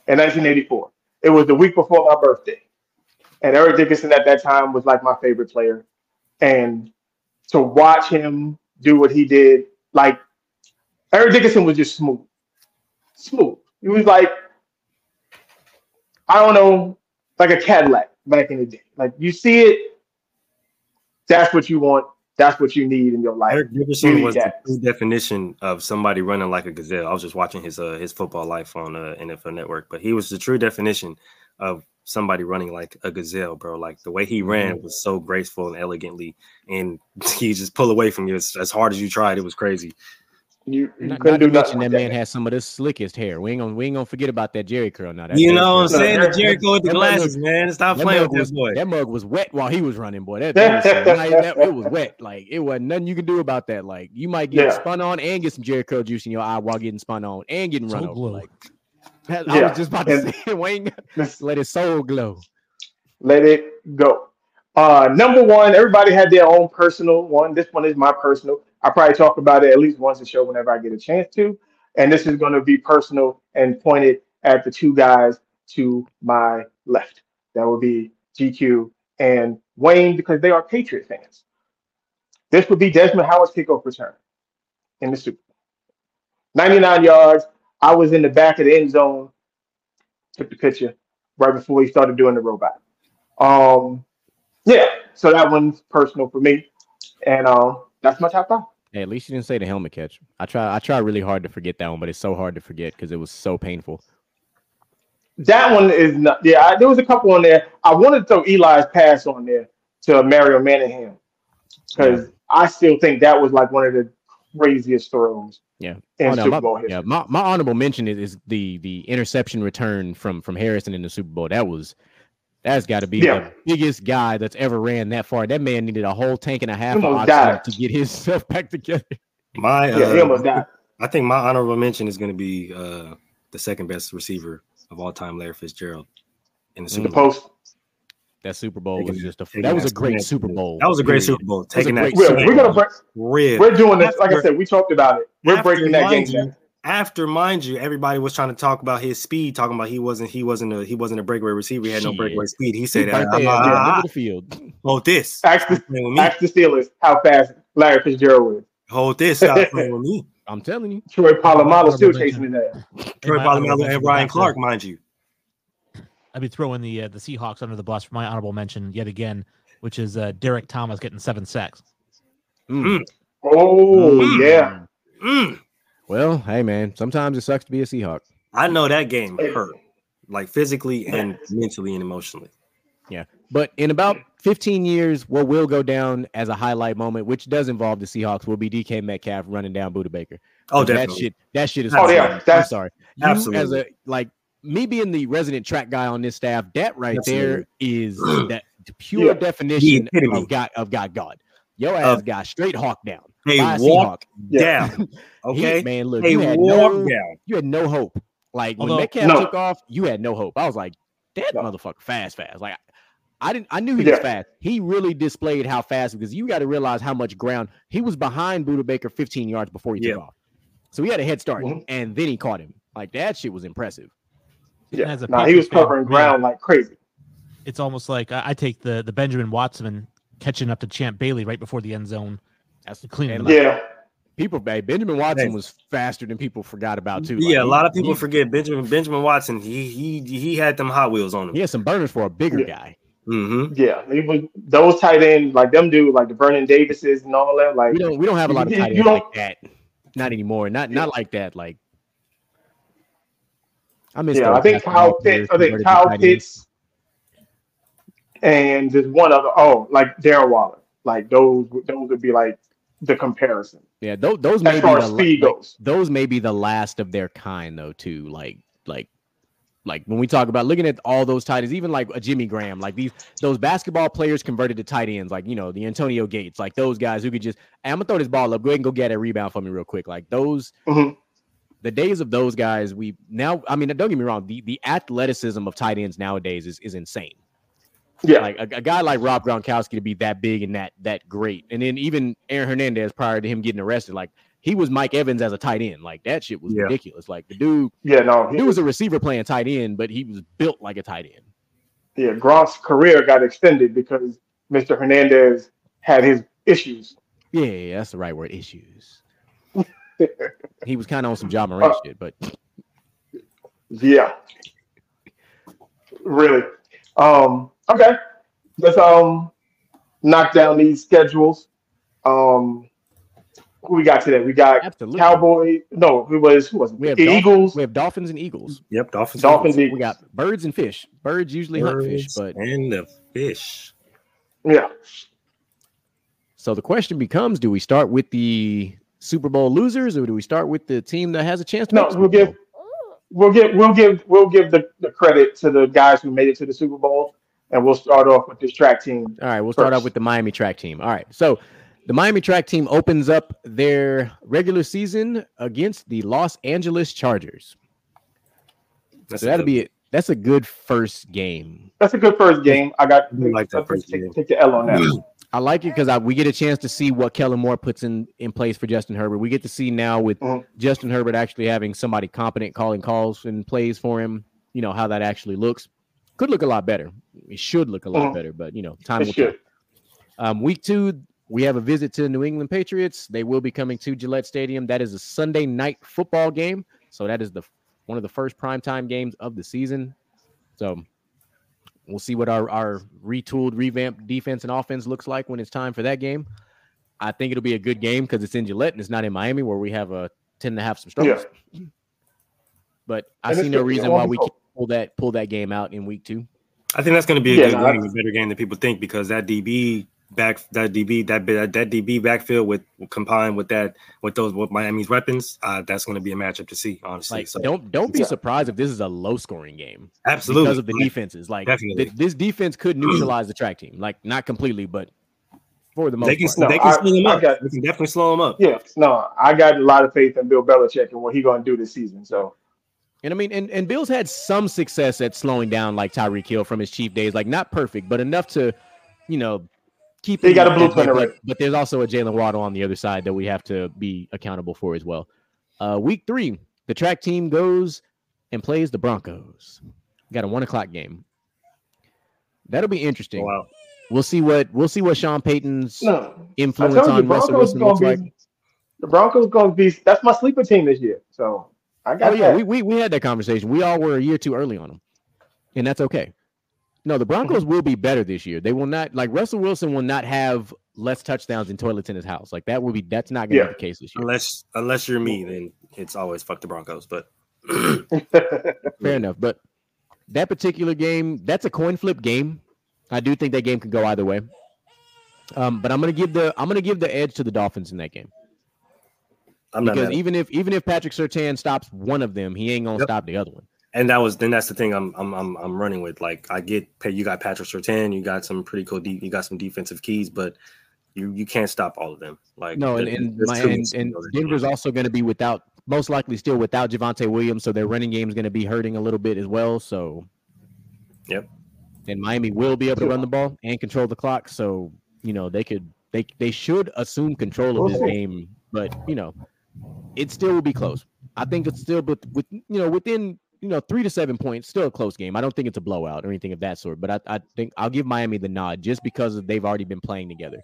in 1984. It was the week before my birthday. And Eric Dickerson at that time was like my favorite player. And to watch him do what he did, like Eric Dickerson was just smooth. Smooth. He was like, I don't know, like a Cadillac back in the day. Like you see it, that's what you want that's what you need in your life. Eric Dickerson was that. the definition of somebody running like a gazelle. I was just watching his uh, his football life on uh, NFL Network, but he was the true definition of somebody running like a gazelle, bro. Like the way he ran mm-hmm. was so graceful and elegantly, and he just pull away from you as, as hard as you tried. It was crazy. You, you Not, couldn't not do to mention nothing. that with man has some of the slickest hair. We ain't gonna we ain't gonna forget about that Jheri curl now. That You know what I'm saying? That- The Jericho with the that mug glasses, man. Stop playing mug, with was, this boy. that mug was wet while he was running, boy. That, that, was, that- it was wet. Like it wasn't nothing you can do about that. Like you might get Yeah. spun on and get some Jheri curl juice in your eye while getting spun on and getting run over. glow. Like that- I Yeah. was just about to And- say, Wayne, let his soul glow. let it go. Uh, number one, everybody had their own personal one. This one is my personal. I probably talk about it at least once a show whenever I get a chance to. And this is going to be personal and pointed at the two guys to my left. That would be GQ and Wayne because they are Patriot fans. This would be Desmond Howard's kickoff return in the Super Bowl. 99 yards. I was in the back of the end zone. Took the picture right before he started doing the robot. Um, yeah, so that one's personal for me, and um, that's my top five. Hey, at least you didn't say the helmet catch. I try I try really hard to forget that one, but it's so hard to forget because it was so painful. That one is not. Yeah, I, there was a couple on there. I wanted to throw Eli's pass on there to Mario Manningham because I still think that was like one of the craziest throws. Yeah. in Oh, no, Super my, Bowl history. yeah, my, my honorable mention is, is the the interception return from from Harrison in the Super Bowl. That was that's got to be Yeah. the biggest guy that's ever ran that far. That man needed a whole tank and a half of almost oxygen died. to get himself back together. My Yeah, he uh, almost died. I think my honorable mention is going to be uh, the second best receiver of all time, Larry Fitzgerald, in the Super The Bowl. post. That Super Bowl Taking was just a taking that was a great. Super Bowl. That was a great period. Super Bowl. Taking that great We're, we're gonna break, rib. we're doing this. Like I said, we talked about it. We're after, breaking that game you, down. After, mind you, everybody was trying to talk about his speed, talking about he wasn't he wasn't a he wasn't a breakaway receiver. He had no breakaway speed. He He said, right "I'm there, not- yeah, middle of the field. hold this, Ask the, Stop playing with me. ask the Steelers how fast Larry Fitzgerald was. Hold this, stop playing with me." I'm telling you. Troy Polamalu still Honorable chasing his ass. Troy Polamalu and Ryan Clark, mind you. I'd be throwing the uh, the Seahawks under the bus for my honorable mention yet again, which is uh, Derrick Thomas getting seven sacks. Mm. Oh Mm. yeah. Mm. Well, hey man, sometimes it sucks to be a Seahawk. I know that game hurt, like physically and mentally and emotionally. Yeah, but in about 15 years, what will go down as a highlight moment, which does involve the Seahawks, will be DK Metcalf running down Budda Baker. Oh, that shit, that shit is. Oh, yeah, hilarious. I'm that's- sorry. You as Absolutely. a like me being the resident track guy on this staff, that right there is that pure Yeah. definition of God of God God. Your ass Of- got straight hawk down. Hey, walk Yeah. down. He- Okay. man, look, Hey, you had walk no, down. you had no hope. Like when Although- Metcalf No. took off, you had no hope. I was like, that No. motherfucker fast, fast. Like I didn't I knew he was fast. He really displayed how fast because you got to realize how much ground he was behind Budda Baker 15 yards before he Yeah. took off. So he had a head start Mhm. and then he caught him. Like that shit was impressive. Yeah. As a Nah, he was Patriots fan, covering man, ground like crazy. It's almost like I, I take the the Benjamin Watson catching up to Champ Bailey right before the end zone. That's the Clean and him Yeah. people hey, Benjamin Watson Hey. was faster than people forgot about too. Yeah, Like, a lot of people he, forget Benjamin Benjamin Watson. He he he had them Hot Wheels on him. he had some burners for a bigger Yeah. guy. Mm-hmm. Yeah. He was those tight ends, like them dude, like the Vernon Davises and all that. Like We don't we don't have a lot of tight you ends like don't- that. Not anymore. Not not like that. Like I miss yeah, I think Kyle Pitts, I think Kyle. Pitts and just one other oh, like Darren Waller. Like those those would be like the comparison. Yeah, those those may As be far the, as la- speed like, goes. those may be the last of their kind though too. Like like like when we talk about looking at all those tight ends, even like a Jimmy Graham, like these those basketball players converted to tight ends, like you know the Antonio Gates, like those guys who could just hey, I'm gonna throw this ball up, go ahead and go get a rebound for me real quick. Like those Mhm. The days of those guys, we now I mean don't get me wrong, the the athleticism of tight ends nowadays is is insane. Yeah. Like a, a guy like Rob Gronkowski to be that big and that that great, and then even Aaron Hernandez prior to him getting arrested, like he was Mike Evans as a tight end. Like that shit was Yeah. ridiculous. Like the dude, yeah, no, he dude was a receiver playing tight end, but he was built like a tight end. yeah, Gronk's career got extended because Mr. Hernandez had his issues. Yeah, yeah, that's the right word. Issues. He was kind of on some Ja Morant Uh, shit, but Yeah. Really. Um, okay. Let's um knock down these schedules. Um who we got today? We got absolutely. Cowboy. No, who was who was it? We have The Dolphin- Eagles. We have Dolphins and Eagles. Yep, Dolphins. Dolphins, We Eagles. got birds and fish. Birds usually hunt fish, but and the fish. Yeah. So the question becomes: Do we start with the Super Bowl losers, or do we start with the team that has a chance to? No, make the we'll give we'll give we'll give we'll give the, the credit to the guys who made it to the Super Bowl, and we'll start off with this track team. All right, we'll start off with the Miami track team. All right, so the Miami track team opens up their regular season against the Los Angeles Chargers. That's So that'll a- be it. That's a good first game. That's a good first game. I got I like that first take, game. take the L on that. I like it because we get a chance to see what Kellen Moore puts in in place for Justin Herbert. We get to see now with Mhm. Justin Herbert actually having somebody competent calling calls and plays for him. You know how that actually looks. Could look a lot better. It should look a lot Mhm. better, but you know, time It will tell. Um, week two, we have a visit to the New England Patriots. They will be coming to Gillette Stadium. That is a Sunday night football game. So that is the one of the first primetime games of the season. So we'll see what our, our retooled, revamped defense and offense looks like when it's time for that game. I think it'll be a good game because it's in Gillette and it's not in Miami where we have a 10 and a half some struggles. But I And see no reason why we can't pull that pull that game out in week two. I think that's going to be a Yeah, good no, game, a better game than people think because that DB back, that DB, that that, that DB backfield with combined with that with those with Miami's weapons, uh, that's going to be a matchup to see. Honestly, Like, so don't don't be Yeah. surprised if this is a low scoring game. absolutely because of the defenses. Like th- this defense could neutralize the track team, like not completely, but for the most They can, part. No, they can I- slow them I up. got- they can definitely slow them up. Yeah, no, I got a lot of faith in Bill Belichick and what he's going to do this season. So And I mean, and, and Bill's had some success at slowing down like Tyreek Hill from his Chief days, like not perfect, but enough to, you know, keep. He him got a blueprint already. but there's also a Jaylen Waddle on the other side that we have to be accountable for as well. Uh, week three, the track team goes and plays the Broncos. Got a one o'clock game. That'll be interesting. Wow. We'll see what we'll see what Sean Payton's no, influence you, on Russell Wilson looks to like. be the Broncos going to be. That's my sleeper team this year. So I got Oh yeah, that. we, we we had that conversation. We all were a year too early on them, and that's okay. No, the Broncos Mm-hmm. will be better this year. They will not like Russell Wilson will not have less touchdowns and toilets in his house. Like that will be that's not going to Yeah. be the case this year. Unless unless you're me, then it's always fuck the Broncos. But Fair enough, but that particular game, that's a coin flip game. I do think that game could go either way. Um, but I'm gonna give the I'm gonna give the edge to the Dolphins in that game I'm because Mad. even if even if Patrick Surtain stops one of them, he ain't gonna Yep. stop the other one. And that was then that's the thing I'm I'm I'm, I'm running with. Like I get pay you got Patrick Surtain, you got some pretty cool de- you got some defensive keys, but you you can't stop all of them. Like No, and and, my, and, and. Denver's also going to be without, most likely still without Javonte Williams, so their running game is going to be hurting a little bit as well. So, Yep. And Miami will be able to run the ball and control the clock, so you know they could they they should assume control of this game, but you know it still will be close. I think it's still, but with you know within you know three to seven points, still a close game. I don't think it's a blowout or anything of that sort, but I, I think I'll give Miami the nod just because they've already been playing together.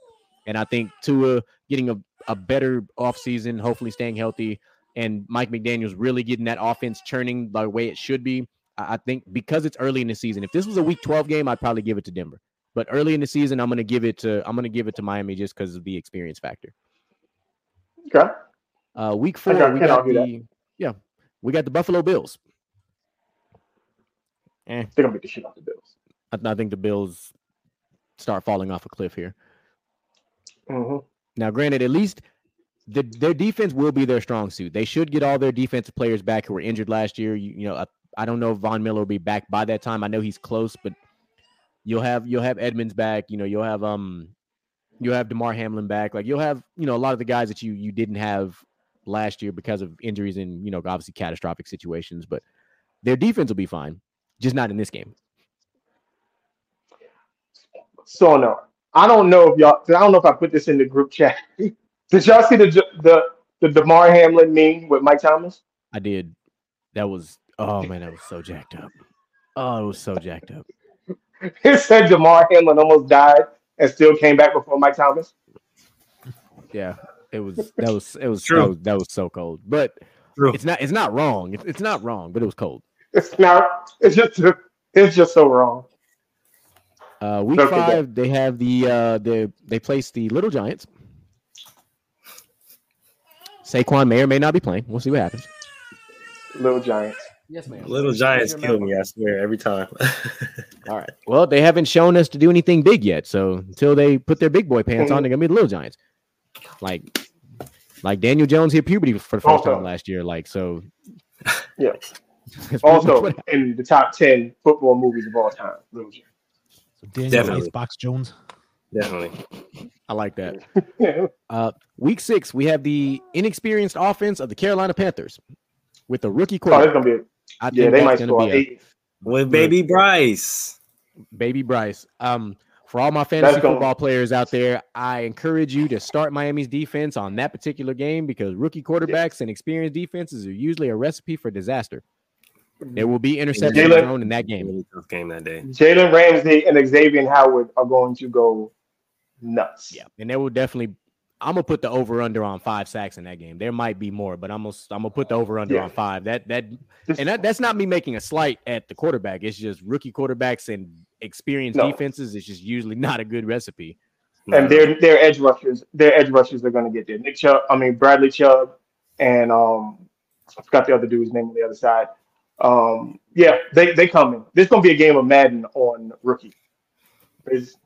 And I think Tua getting a, a better offseason, hopefully staying healthy, and Mike McDaniels really getting that offense churning the way it should be. I I think because it's early in the season. If this was a week 12 game, I'd probably give it to Denver. But early in the season, I'm gonna give it to I'm gonna give it to Miami just because of the experience factor. okay. Uh week four, got- we got the yeah, we got the Buffalo Bills. Eh, They're gonna beat the shit off the Bills. I, I think the Bills start falling off a cliff here. hmm Now, granted, at least the, their defense will be their strong suit. They should get all their defensive players back who were injured last year. You, you know, I, I don't know if Von Miller will be back by that time. I know he's close, but you'll have you'll have Edmunds back. You know, you'll have um you'll have Damar Hamlin back. Like you'll have you know a lot of the guys that you you didn't have last year because of injuries and you know obviously catastrophic situations. But their defense will be fine, just not in this game. So no, I don't know if y'all. I don't know if I put this in the group chat. Did y'all see the the the Damar Hamlin meme with Mike Thomas? I did. That was oh man, that was so jacked up. Oh, it was so jacked up. It said Damar Hamlin almost died and still came back before Mike Thomas. Yeah, it was that was it was True. that was, that was so cold. But True. it's not it's not wrong. It's, it's not wrong, but it was cold. It's not. It's just. It's just so wrong. Uh week Okay, good. five, they have the uh the they place the little giants. Saquon may or may not be playing. We'll see what happens. Little Giants. Yes, ma'am. Little Giants kill me, I swear, every time. All right. Well, they haven't shown us to do anything big yet. So until they put their big boy pants on, they're gonna be the little giants. Like Like Daniel Jones hit puberty for the first Also. time last year. Like so. Yeah. That's pretty much Also in the top ten football movies of all time. Little So Daniel Definitely. Icebox Jones. Definitely. I like that. Uh, week six, we have the inexperienced offense of the Carolina Panthers with the rookie Oh, quarterback. gonna be. I Yeah, think they might score be a- With baby Bryce. baby Bryce. Um, for all my fantasy gonna- football players out there, I encourage you to start Miami's defense on that particular game because rookie quarterbacks and experienced defenses are usually a recipe for disaster. There will be interceptions thrown in that game. Really tough game that day. Jalen Ramsey and Xavier Howard are going to go nuts. Yeah, and they will definitely. I'm gonna put the over under on five sacks in that game. There might be more, but I'm gonna I'm gonna put the over under Yeah. on five. That that Just- and that, that's not me making a slight at the quarterback. It's just rookie quarterbacks and experienced No. defenses. It's just usually not a good recipe. and their their edge rushers, their edge rushers are going to get there. Nick Chubb, I mean Bradley Chubb, and um, I forgot the other dude's name on the other side. Um, yeah, they they coming. This is going to be a game of Madden on rookie. It's,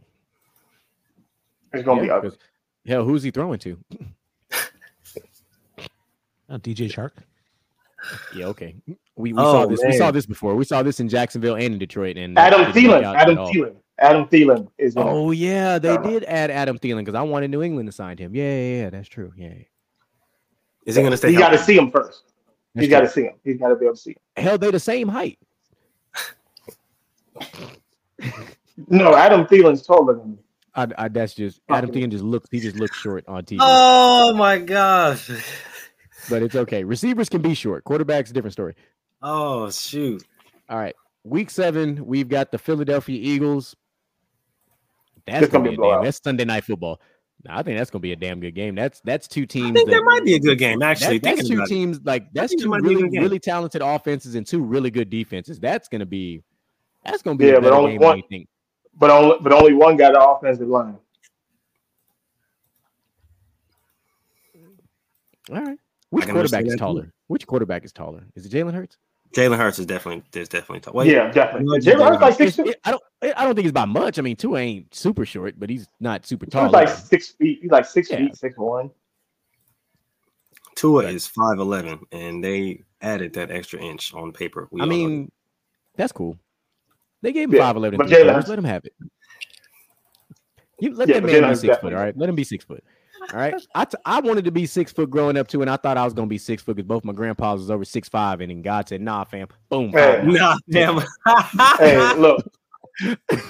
it's going to be Yeah, ugly. 'cause, Hell, who's he throwing to? Oh, DJ Chark. Yeah, okay. We, we Oh, saw this. We saw this before. We saw this in Jacksonville and in Detroit. And that Adam didn't work Thielen, out Adam at all. Thielen, Adam Thielen is. in it. Oh yeah, they Uh, did add Adam Thielen because I wanted New England to sign him. Yeah, yeah, yeah, that's true. Yeah, yeah. Is he going to stay? You got to see him first. That's You got to see him. He's got to be able to see him. Hell, they the same height. No, Adam Thielen's taller than me. I, I, that's just Adam Okay. Thielen just looks. He just looks short on TV. Oh my gosh. but it's okay. Receivers can be short. Quarterbacks, different story. Oh shoot. All right, week seven, we've got the Philadelphia Eagles. That's It's gonna, gonna be be a a blowout. That's Sunday night football. Nah, I think that's gonna be a damn good game. That's that's two teams. I think that, that might be a good game. Actually, that- that's two about it. teams like that's two might be a really really talented offenses and two really good defenses. That's gonna be that's gonna be Yeah, a but only game than one- you think. But only but only one got an offensive line. All right. Which quarterback is that too. taller? Which quarterback is taller? Is it Jalen Hurts? Jalen Hurts is definitely is definitely tough. Wait, yeah, definitely. Jalen Hurts like six. It's- Two. it- I don't. I don't think it's by much. I mean, two ain't super short, but he's not super tall. was like either. six feet. He's like six Yeah. feet, six one. Tua is five eleven, and they added that extra inch on paper. We I all know mean, that's cool. They gave him Yeah, five eleven. but Jalen Let him have it. You let Yeah, that man be Hurts six foot. All right, let him be six foot. All right. I, t- I wanted to be six foot growing up too, and I thought I was gonna be six foot because both my grandpas was over six five, and then God said, "Nah, fam, boom." Hey. Nah, damn. Hey, look.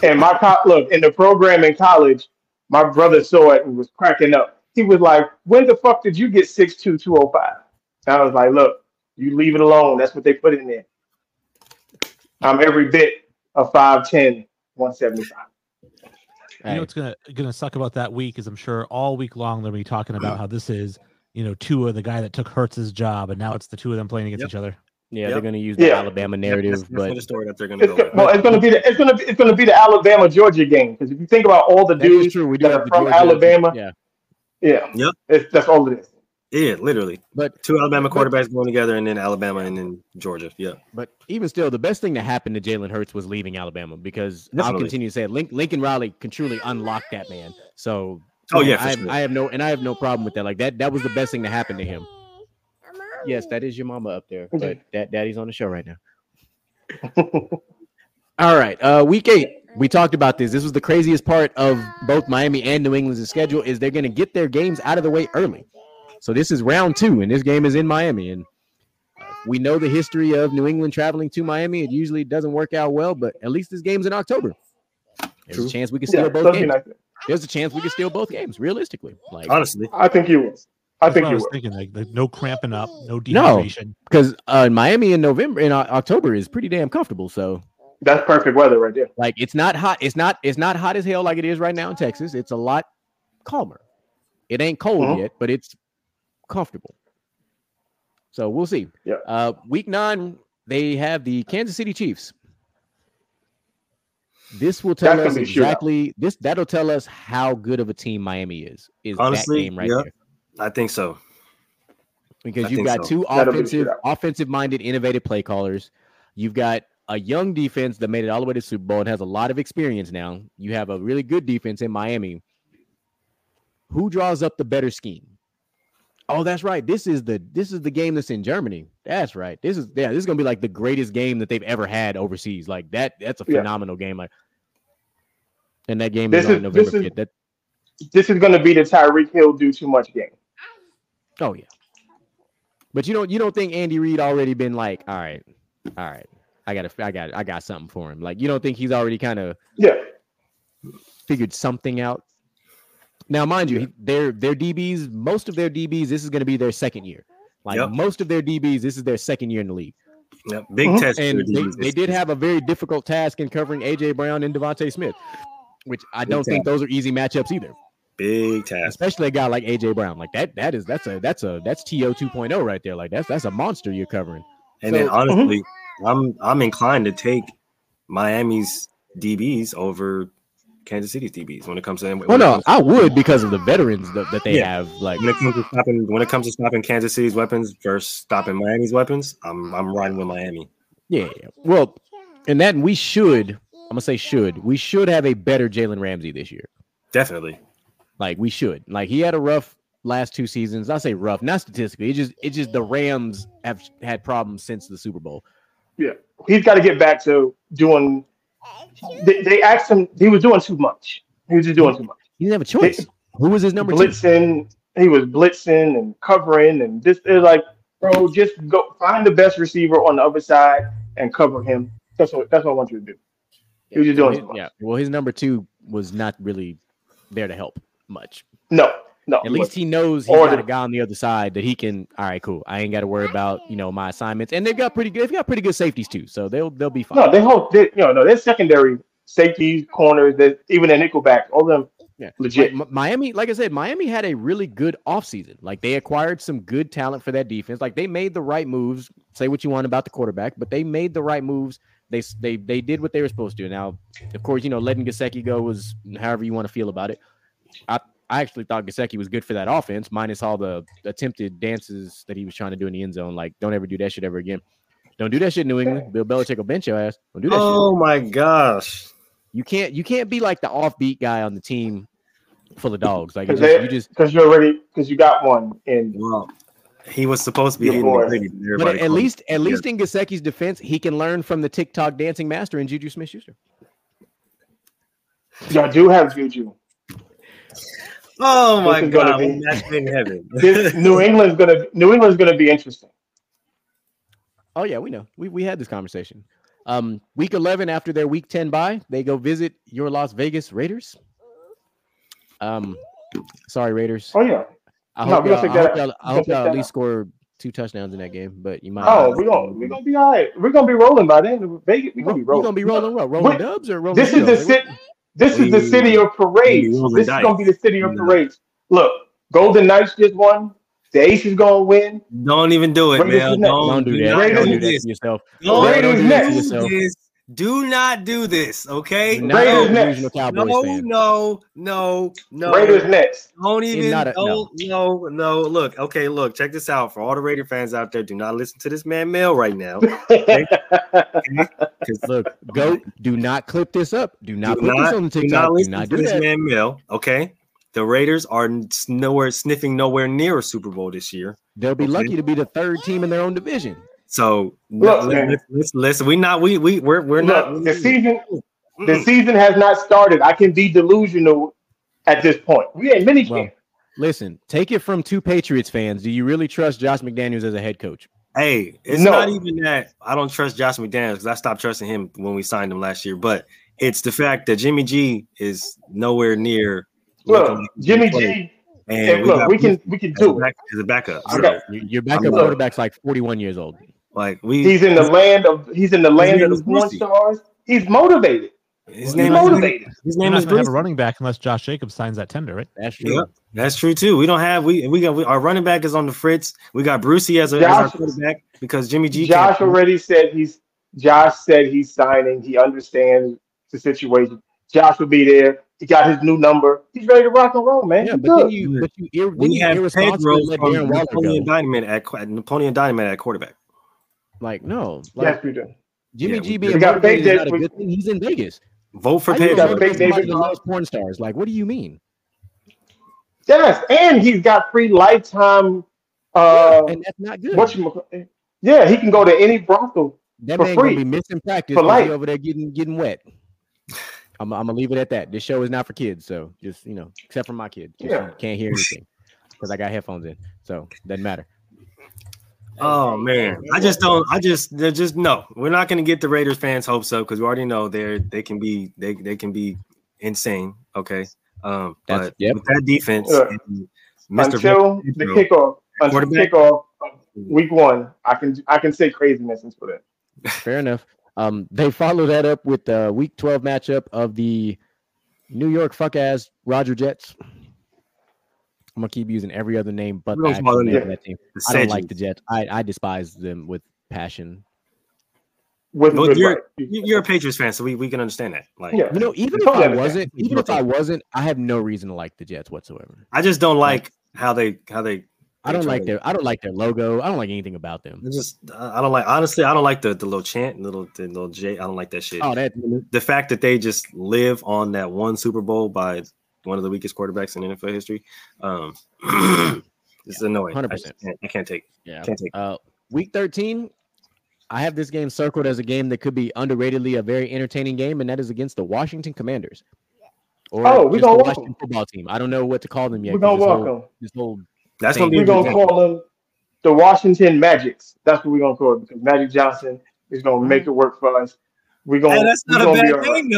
And my co- look in the program in college, my brother saw it and was cracking up. He was like, "When the fuck did you get 6'2", 205? I was like, "Look, you leave it alone. That's what they put in there. I'm every bit of 5'10", 175. You Hey, know what's gonna gonna suck about that week is I'm sure all week long they'll be talking about how this is, you know, Tua, the guy that took Hurts's job, and now it's the two of them playing against Yep. each other. yeah, Yep. they're gonna use the Yeah. Alabama That's narrative, but the story that they're going to It's go go- with. well, it's gonna be the it's gonna it's gonna be the Alabama Georgia game because if you think about all the that is dudes true. We do that have are the from Georgia- Alabama, Yeah, yeah, Yep. it's, that's all it is. Yeah, literally. but Two Alabama But- quarterbacks going together, and then Alabama and then Georgia. Yeah. But even still, the best thing that happened to Jalen Hurts was leaving Alabama because I'll Definitely. continue to say it, Link, Lincoln Riley can truly unlock that man. So, Oh, yeah, for I, sure. I have no and I have no problem with that. Like that, that was the best thing that happened to him. Yes, that is your mama up there, but that daddy's on the show right now. All right, uh, week eight. We talked about this. This was the craziest part of both Miami and New England's schedule. Is they're going to get their games out of the way early. So this is round two, and this game is in Miami. And uh, we know the history of New England traveling to Miami. It usually doesn't work out well, but at least this game's in October. There's True. a chance we can steal Yeah, both games. like. There's a chance we can steal both games, realistically. Like Honestly, I think you will. I That's think what I you was will. thinking, like, like no cramping up, no No. dehydration. because uh, Miami in November in October is pretty damn comfortable. So That's perfect weather right there. like it's not hot. It's not it's not hot as hell like it is right now in Texas. It's a lot calmer. It ain't cold Mhm. yet, but it's comfortable. So we'll see. Yeah. Uh, week nine, they have the Kansas City Chiefs. This will tell That's us gonna be a shootout. exactly this. That'll tell us how good of a team Miami is. Is Honestly, that game right yeah. there? I think so. because I you've got so. two That'll offensive, offensive-minded, innovative play callers. You've got a young defense that made it all the way to the Super Bowl and has a lot of experience now. You have a really good defense in Miami. Who draws up the better scheme? Oh, that's right. This is the this is the game that's in Germany. That's right. This is yeah. This is gonna be like the greatest game that they've ever had overseas. Like that. That's a Yeah. phenomenal game. Like, and that game This is on is- November this is-. That This is going to be the Tyreek Hill do too much game. oh yeah. But you don't you don't think Andy Reid already been like, all right, all right, I got I got I got something for him. Like you don't think he's already kind of Yeah. figured something out. Now, mind you, he- their their DBs, most of their DBs, this is going to be their second year. Like Yep. most of their DBs, this is their second year in the league. Yep, big Mhm. test. And they, they did have a very difficult task in covering AJ Brown and DeVonta Smith, which I Big don't think those are easy matchups either. big task. Especially a guy like AJ Brown. Like that, that is that's a that's a that's TO 2.0 right there. Like that's that's a monster you're covering. And then So- honestly, I'm I'm inclined to take Miami's DBs over Kansas City's DBs when it comes to oh, when Well, no, comes- I would because of the veterans that, that they Yeah. have. Like when it comes to stopping when it comes to stopping Kansas City's weapons versus stopping Miami's weapons, I'm I'm riding with Miami. Yeah, yeah. Well, and that we should, I'm gonna say should, we should have a better Jalen Ramsey this year. Definitely. Like we should. Like he had a rough last two seasons. I say rough, not statistically. It just it just the Rams have had problems since the Super Bowl. Yeah, he's got to get back to doing. They, they asked him. He was doing too much. He was just doing too much. He didn't have a choice. Who was his number two? blitzing. He was blitzing and covering, and this is like, bro, just go find the best receiver on the other side and cover him. That's what that's what I want you to do. He was just doing too much. Yeah. Well, his number two was not really there to help much. No, no. At least he knows he's Or got the- a guy on the other side that he can. All right, cool. I ain't got to worry about you know my assignments, and they've got pretty good. They've got pretty good safeties too, so they'll they'll be fine. no, they hold. They, you know, no, they're secondary safeties, corners, that even their nickelbacks, all them Yeah. legit. Like, Miami, like I said, Miami had a really good offseason. Like they acquired some good talent for that defense. Like they made the right moves. Say what you want about the quarterback, but they made the right moves. They they they did what they were supposed to. Now, of course, you know letting Gesicki go was however you want to feel about it. I I actually thought Gesicki was good for that offense, minus all the attempted dances that he was trying to do in the end zone. Like don't ever do that shit ever again. Don't do that shit, in New England. Bill Belichick will bench your ass. Don't do that shit. Oh my gosh. You can't you can't be like the offbeat guy on the team full of dogs. Like you Because just, you just because you're already because you got one in Well, he was supposed to be Your the but at called least at least in Gesicki's defense, he can learn from the TikTok dancing master and Juju Smith Schuster. y'all do have Juju. Oh my This god, be- we matched in heaven. This, New England's gonna New England's gonna be interesting. Oh yeah, we know. We we had this conversation. Um, week eleven after their week ten bye, they go visit your Las Vegas Raiders. Um, sorry Raiders. Oh yeah. I no, hope we y'all, I hope that- y'all, I hope y'all at that least score two touchdowns in that game. But you might. Oh, we're gonna we're gonna be all right. We're gonna be rolling by then. Vegas, we're gonna be You rolling. gonna be rolling what? Rolling Wait, dubs or rolling? This is the Eagles? Like, city. This is the city of parades. This is gonna be the city of Yeah. parades. Look, Golden Knights just won. The Ace is gonna win. Don't even do it, Raiders man. Don't, Don't do that. Raiders Don't do do that this. to yourself. Don't Raiders do next. this. Do not do this, okay? Do not Raiders next. No, fan. no, no, no. Raiders next. Don't even. not a- no, no, no. Look, okay, look. Check this out for all the Raider fans out there. Do not listen to this man Mel right now. 'cause Look, go. Do not clip this up. Do not do put not, this on the do TikTok. not Do listen not to do this that. man Mel. Okay, the Raiders are nowhere sniffing nowhere near a Super Bowl this year. They'll be Okay. lucky to be the third team in their own division. So Look, let- man. let's, let's listen. We not we we we're we're not. Look, the season the Mm-mm. season has not started. I can be delusional at this point. We ain't many Well, Listen, take it from two Patriots fans. Do you really trust Josh McDaniels as a head coach? Hey, it's No. not even that I don't trust Josh McDaniels because I stopped trusting him when we signed him last year. But it's the fact that Jimmy G is nowhere near. look, Jimmy. G. and And we look, we can we can do it. as a backup. So, got- Your, your backup Look. quarterback's like 41 years old. Like we, He's in the land of he's in the land of the porn stars. He's motivated. his He's name is motivated. his You're name not is gonna have a running back unless Josh Jacobs signs that tender, right? That's true. Yep, that's true too. We don't have we we got we, our running back is on the fritz. We got Brucey as, a, as our Josh- quarterback because Jimmy G. Josh can't- already said he's Josh said he's signing. He understands the situation. Josh will be there. He got his new number. He's ready to rock and roll, man. Yeah, He's but then you, but you, ir- We you have irresponsibly Pedro from Napoleon. Dynamite at qu- Napoleon Dynamite at quarterback. Like, no. Like, yes, we do. Jimmy Yeah, G we- being We got motivated Big is not a Dick. good thing. He's in Vegas. Vote for How you Pedro. got gonna Big motivate somebody David that Moss. loves porn stars? Like, what do you mean? Yes, and he's got free lifetime Uh, and that's not good. what you? Yeah, he can go to any brothel. that for man free. gonna be missing practice For 'cause life. over there getting getting wet. I'm, I'm gonna leave it at that. This show is not for kids, so just you know, except for my kid, Just Yeah. can't hear anything because I got headphones in, so doesn't matter. Oh man, I just don't. I just they're just no. We're not going to get the Raiders fans' hopes up because we already know they're they can be they they can be insane. Okay, um, That's- but yep. with that defense, Yeah. and Mr. until the kickoff. Until Quarterback. kickoff week one, I can I can say craziness for that. Fair enough. Um, they follow that up with the Week 12 matchup of the New York fuck ass Roger Jets. I'm gonna keep using every other name but We the don't actual follow name them. that team. the I don't like the Jets. I, I despise them with passion. With Well, good you're, right. you- you're a Patriots fan, so we, we can understand that. Like, Yeah. You know, even if I wasn't, even if I wasn't, I have no reason to like the Jets whatsoever. I just don't like how they how they. I don't like their I don't like their logo. I don't like anything about them. It's just I I don't like honestly. I don't like the the little chant, little the little J. I don't like that shit. Oh, that the fact that they just live on that one Super Bowl by one of the weakest quarterbacks in NFL history, um, it's annoying. 100%. just can't, I can't take. yeah. Can't take. Uh, week 13, I have this game circled as a game that could be underratedly a very entertaining game, and that is against the Washington Commanders. Or Oh, we just gonna the welcome. Washington football team. I don't know what to call them yet. We're 'cause gonna this whole- welcome. This whole That's gonna be. We're gonna call them the Washington Magics. That's what we're gonna call it because Magic Johnson is gonna make it work for us. We're gonna. Hey, that's not a bad all right. thing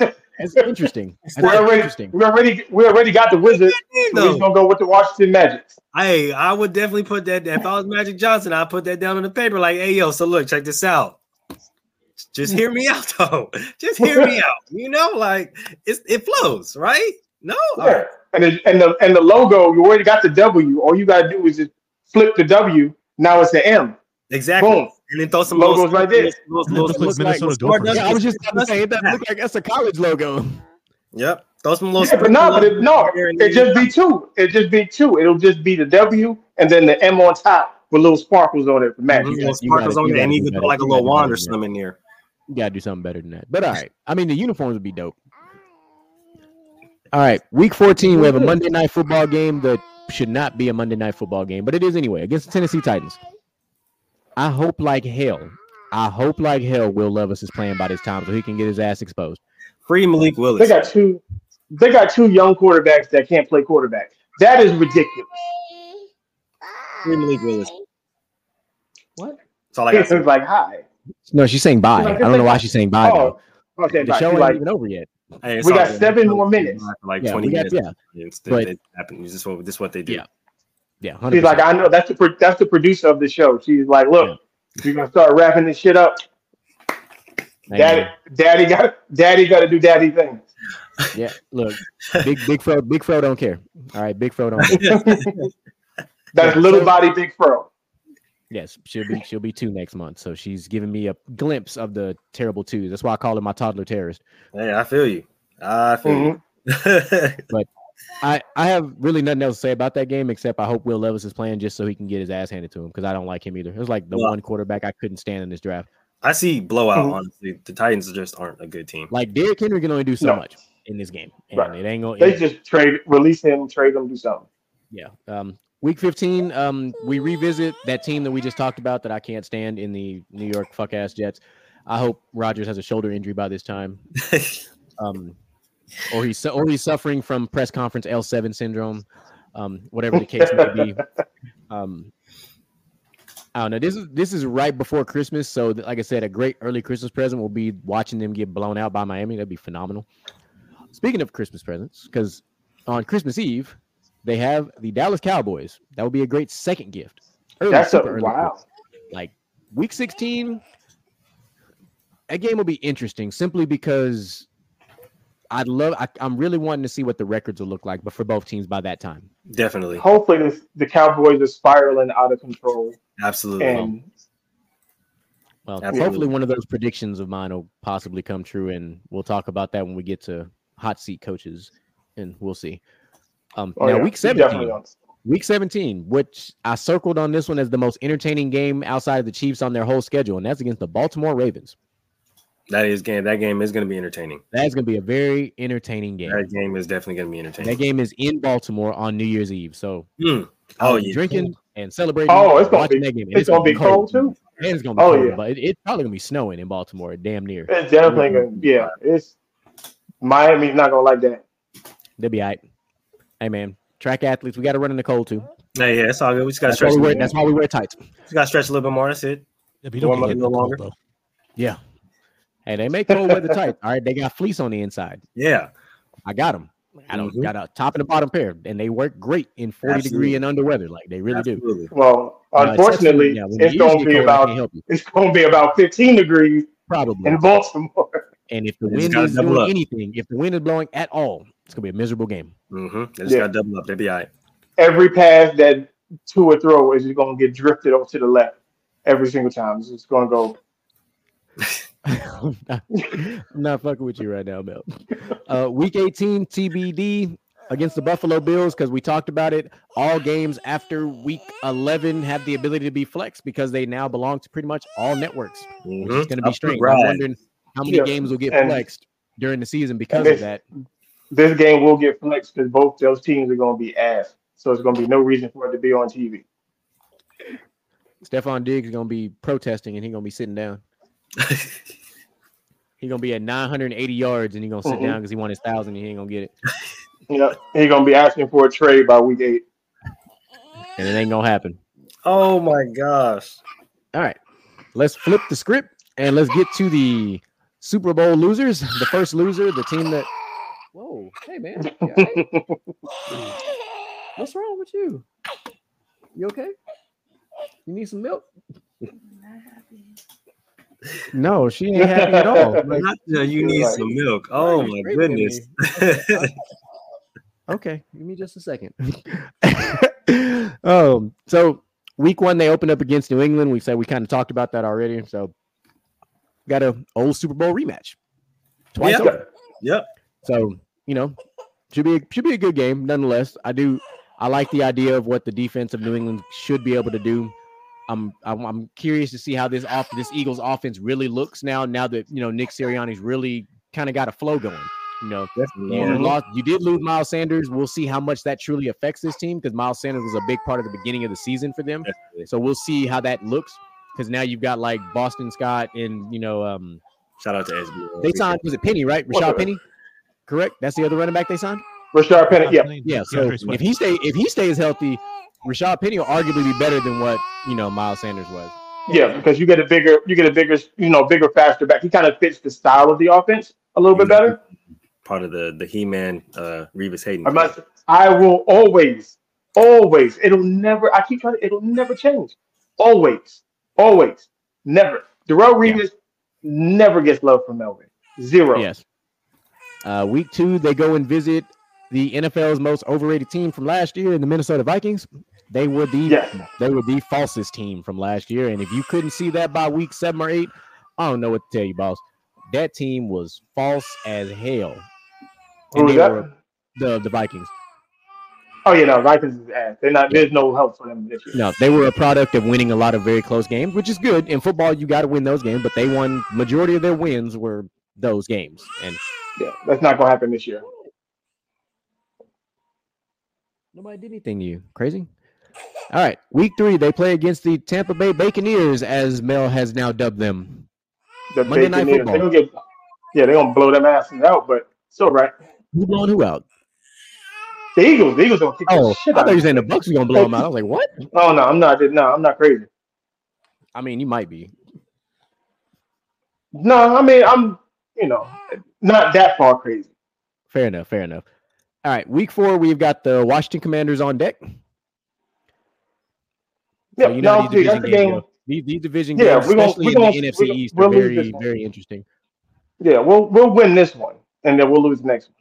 though. That's interesting. That's We already, interesting. we already, we already got the Wizards. So we're gonna go with the Washington Magic. Hey, I would definitely put that. If I was Magic Johnson, I'd put that down on the paper. Like, hey, yo, so look, check this out. Just hear me out, though. Just hear me out. You know, like it's, it flows, right? No, Yeah. right. And the, and the and the logo, you already got the W. All you gotta do is just flip the W. Now it's the M. exactly. Boom. And then throw some Logos little- right there. little- little- little- put Minnesota little- Gophers. Yeah, I was just about to say that look like that's a college logo. Yep. Throw some little. Yeah, but no, but it, no, there and it just be two. It just be two. It'll just be the W and then the M on top with little sparkles on it for magic. Mhm, little gotta- sparkles on you there, and even put like a little gotta wand or something in there. You gotta do something better than that. But all right. I mean, the uniforms would be dope. All right, week 14, we have a Monday night football game that should not be a Monday night football game, but it is anyway against the Tennessee Titans. I hope like hell. I hope like hell Will Levis is playing by this time so he can get his ass exposed. Free Malik Willis. They got two. They got two young quarterbacks that can't play quarterback. That is ridiculous. Free Malik Willis. What? That's all I got. It's to say. like hi. No, she's saying bye. She's like, I don't know why she's saying bye. Oh, though. Oh, okay. The bye. show She's ain't like, even over yet. Hey, We got seven It's more for minutes. Like Yeah, twenty got- minutes. yeah. It's, But- it happens. This is what this is what they do. Yeah. Yeah, 100%. she's like, I know that's the pro- that's the producer of the show. She's like, look, we're gonna start wrapping this shit up. Hang Daddy, on. daddy got, daddy got to do daddy things. Yeah, look, big big fro, big fro don't care. All right, big fro don't care. That's Yeah, little so- body, big fro. Yes, she'll be she'll be two next month. So she's giving me a glimpse of the terrible twos. That's why I call her my toddler terrorist. Hey, I feel you. I feel Mm-hmm. you. I I have really nothing else to say about that game except I hope Will Levis is playing just so he can get his ass handed to him because I don't like him either. It was like the Well- one quarterback I couldn't stand in this draft. I see blowout. Mhm. Honestly, the Titans just aren't a good team. Like Derrick Henry can only do so No. much in this game, and Right. it ain't gonna. They just trade, release him, trade him, do something. Yeah. Um, week 15, um, we revisit that team that we just talked about that I can't stand in the New York fuck ass Jets. I hope Rodgers has a shoulder injury by this time. Um, or he's or he's suffering from press conference L7 syndrome. Um, whatever the case may be. Um, I don't know. This is this is right before Christmas, so like I said, a great early Christmas present will be watching them get blown out by Miami. That'd be phenomenal. Speaking of Christmas presents, because on Christmas Eve they have the Dallas Cowboys. That would be a great second gift. Early, That's a wow. gift. Like week 16, that game will be interesting simply because I'd love. I, I'm really wanting to see what the records will look like, but for both teams by that time. Definitely, Hopefully, this, the Cowboys are spiraling out of control, absolutely. and Well, Absolutely. hopefully one of those predictions of mine will possibly come true, and we'll talk about that when we get to hot seat coaches, and we'll see. Um, oh, now yeah, week 17, week 17, which I circled on this one as the most entertaining game outside of the Chiefs on their whole schedule, and that's against the Baltimore Ravens. That is game. That game is going to be entertaining. That's going to be a very entertaining game. That game is definitely going to be entertaining. That game is in Baltimore on New Year's Eve, so. Hmm. I'll Oh be yeah. drinking. and celebrating. Oh, it's gonna be- that game. and it's gonna be cold, too? And it's gonna be Oh, cold, yeah. but it, it's probably gonna be snowing in Baltimore, damn near. It's definitely gonna, mm-hmm. yeah. It's Miami's not gonna like that. They'll be all right. Hey man, track athletes, we got to run in the cold too. Hey, yeah, it's all good. We just got to That's why stretch. we a wear. little That's more. why we wear tights. Just got to stretch a little bit more. That's it. Yeah, but you don't get up hit a in the cold, longer. though. Yeah. Hey, they make cold weather tights. All right, they got fleece on the inside. Yeah. I got them. I don't Mhm. got a top and a bottom pair, and they work great in forty Absolutely. degree and under weather. Like they really do. Well, Uh, unfortunately, except yeah, it's gonna be cold, about can't help you. it's gonna be about 15 degrees Probably. in Baltimore. And if the They just wind is doing up. anything, if the wind is blowing at all, it's gonna be a miserable game. Mm-hmm. They just Yeah. got to double up. They'll be all right. Every pass that two or throw is just gonna get drifted over to the left every single time. It's just gonna go. I'm not, I'm not fucking with you right now, Mel. Uh, week 18 TBD against the Buffalo Bills because we talked about it. All games after week 11 have the ability to be flexed because they now belong to pretty much all networks, which is Mhm. going to be strange. I'm wondering how many Yeah, games will get and- flexed during the season because and of that. This game will get flexed because both those teams are gonna be ass. So it's gonna be no reason for it to be on TV. Stefon Diggs is going to be protesting and he's going to be sitting down. He's going to be at 980 yards and he's going to sit Mhm. down because he won his thousand and he ain't going to get it. You know, he's gonna be asking for a trade by week eight. And it ain't going to happen. oh my gosh. All right, let's flip the script and let's get to the Super Bowl losers. The first loser, the team that. Whoa, hey man, You all right? what's wrong with you? You okay? You need some milk? No, she ain't happy at all. Like, Not that you need Right. some milk. Oh my screaming goodness. okay, give me just a second. um, so week one they opened up against New England. We said we kind of talked about that already. So got a old Super Bowl rematch. Twice Yeah. over. yep. So you know, should be a, should be a good game nonetheless. I do I like the idea of what the defense of New England should be able to do. I'm I'm, I'm curious to see how this off this Eagles offense really looks now. Now that you know Nick Sirianni's really kind of got a flow going. You know, Definitely. you lost. You did lose Miles Sanders. We'll see how much that truly affects this team because Miles Sanders was a big part of the beginning of the season for them. Definitely. So we'll see how that looks because now you've got like Boston Scott and you know um Shout out to SB. they signed was it Penny right What's Rashaad up? Penny, correct? That's the other running back they signed. Rashard Penny, yeah. Yeah. So if he stay if he stays healthy, Rashaad Penny will arguably be better than what you know Miles Sanders was. Yeah, because you get a bigger, you get a bigger, you know, bigger, faster back. He kind of fits the style of the offense a little bit better. part of the the He Man uh Revis Hayden. I must, I will always, always. It'll never. I keep trying to. It'll never change. Always, always, never. Darrelle Revis never gets love from Melvin. Zero. Yes. Uh, week two, they go and visit the NFL's most overrated team from last year, in the Minnesota Vikings. They were the Yes. they were the falsest team from last year, and if you couldn't see that by week seven or eight, I don't know what to tell you, boss. That team was false as hell. And Who's they were that? the the Vikings. Oh yeah, no, Vikings is ass. They're not. There's no help for them this year. No, they were a product of winning a lot of very close games, which is good. In football, you got to win those games, but they won majority of their wins were those games. And Yeah, that's not gonna happen this year. Nobody did anything to you. Crazy. All right, week three, they play against the Tampa Bay Buccaneers, as Mel has now dubbed them. The Monday Night Football. They're gonna get. Yeah, they're gonna blow them asses out, but it's all right. Who blowing who out? The Eagles, the Eagles gonna kick Oh, the shit I out thought you were saying the. Bucks was gonna blow them out. I was like, what? Oh no, I'm not. No, I'm not crazy. I mean, you might be. No, I mean I'm. You know, not that far crazy. Fair enough. Fair enough. All right, week four, we've got the Washington Commanders on deck. Yeah, So you know no, these division the games, game. these, these division Yeah, games, we're gonna- especially we're in gonna- the NFC we're gonna- East, we'll are very, very interesting. Yeah, we'll we'll win this one, and then we'll lose the next one.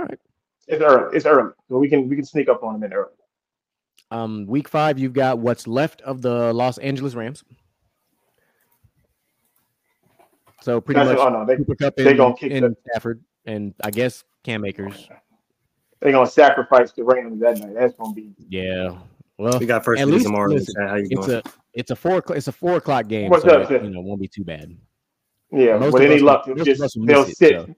All right. It's early. It's early, so we can we can sneak up on them in early. Um, week five, you've got what's left of the Los Angeles Rams. So pretty That's- much oh no, they Cooper Kupp they in, in Stafford, and I guess Cam Akers. they're gonna sacrifice the Rams that night. That's gonna be. Yeah. Well, we got first at least- tomorrow. listen, How you it's doing? a it's a four o'clock- it's a four o'clock game, What's so up, it, you know won't be too bad. Yeah, Most with any us- luck, they'll just they'll it, sit so.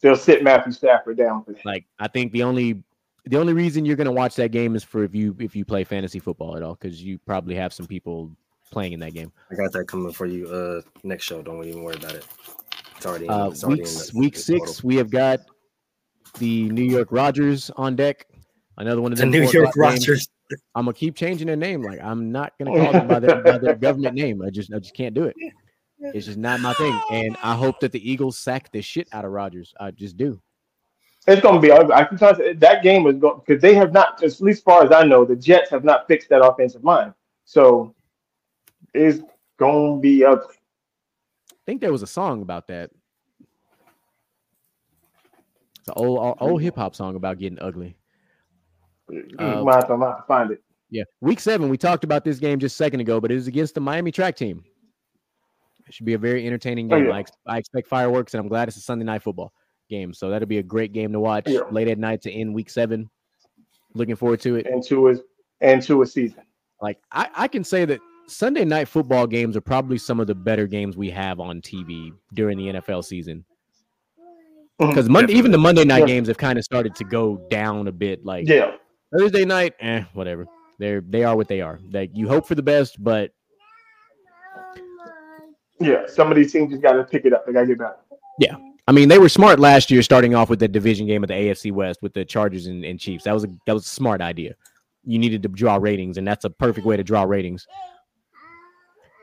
they'll sit Matthew Stafford down for that. Like I think the only the only reason you're going to watch that game is for if you if you play fantasy football at all because you probably have some people playing in that game. I got that coming for you uh next show. Don't even worry about it. It's already, in, Uh, it's already week in the, week the six, total. we have got the New York Rodgers on deck. Another one of The New York o'clock games. Rodgers. I'm gonna keep changing their name. Like I'm not gonna call them by their, by their government name. I just I just can't do it. It's just not my thing. And I hope that the Eagles sack the shit out of Rodgers. I just do. It's going to be ugly. I can tell you that game is going because they have not, at least as far as I know, the Jets have not fixed that offensive line. So it's going to be ugly. I think there was a song about that. It's an old old, hip hop song about getting ugly. You Uh, might have to, to find it. Yeah, week seven. We talked about this game just a second ago, but it is against the Miami track team. It should be a very entertaining Oh, game. yeah. I, ex- I expect fireworks, and I'm glad it's a Sunday night football game. So that'll be a great game to watch Yeah. late at night to end week seven. Looking forward to it. into his into a season. Like I, I can say that Sunday night football games are probably some of the better games we have on TV during the NFL season. Mhm. Because Monday, even the Monday night Yeah. games have kind of started to go down a bit. Like Yeah, Thursday night, eh, whatever. They're they are what they are. Like you hope for the best, but yeah. Some of these teams just got to pick it up. They got to get better. I mean, they were smart last year, starting off with the division game of the AFC West with the Chargers and, and Chiefs. That was a that was a smart idea. You needed to draw ratings, and that's a perfect way to draw ratings.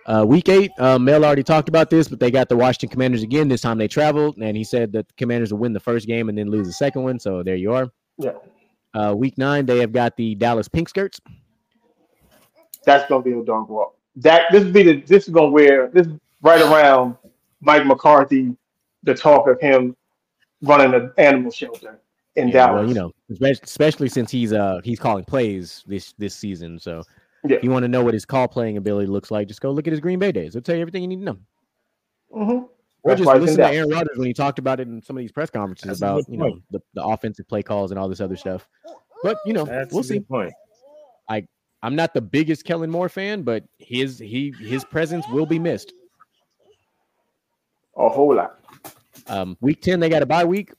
Uh, week eight, uh, Mel already talked about this, but they got the Washington Commanders again. This time they traveled, and he said that the Commanders will win the first game and then lose the second one. So there you are. Yeah, Uh, week nine, they have got the Dallas Pink Skirts. that's going to be a dog walk. That this be the this is going to wear this right around Mike McCarthy, the talk of him running an animal shelter in Yeah, Dallas. well, you know, especially, especially since he's uh he's calling plays this this season. So Yeah. if you want to know what his call playing ability looks like, just go look at his Green Bay days. It'll tell you everything you need to know. hmm Or just why it's in listen to Dallas. Aaron Rodgers when he talked about it in some of these press conferences That's about you know the, the offensive play calls and all this other stuff. But you know, That's we'll a see. good point. I'm not the biggest Kellen Moore fan, but his he his presence will be missed. A whole lot. Um, week ten, they got a bye week.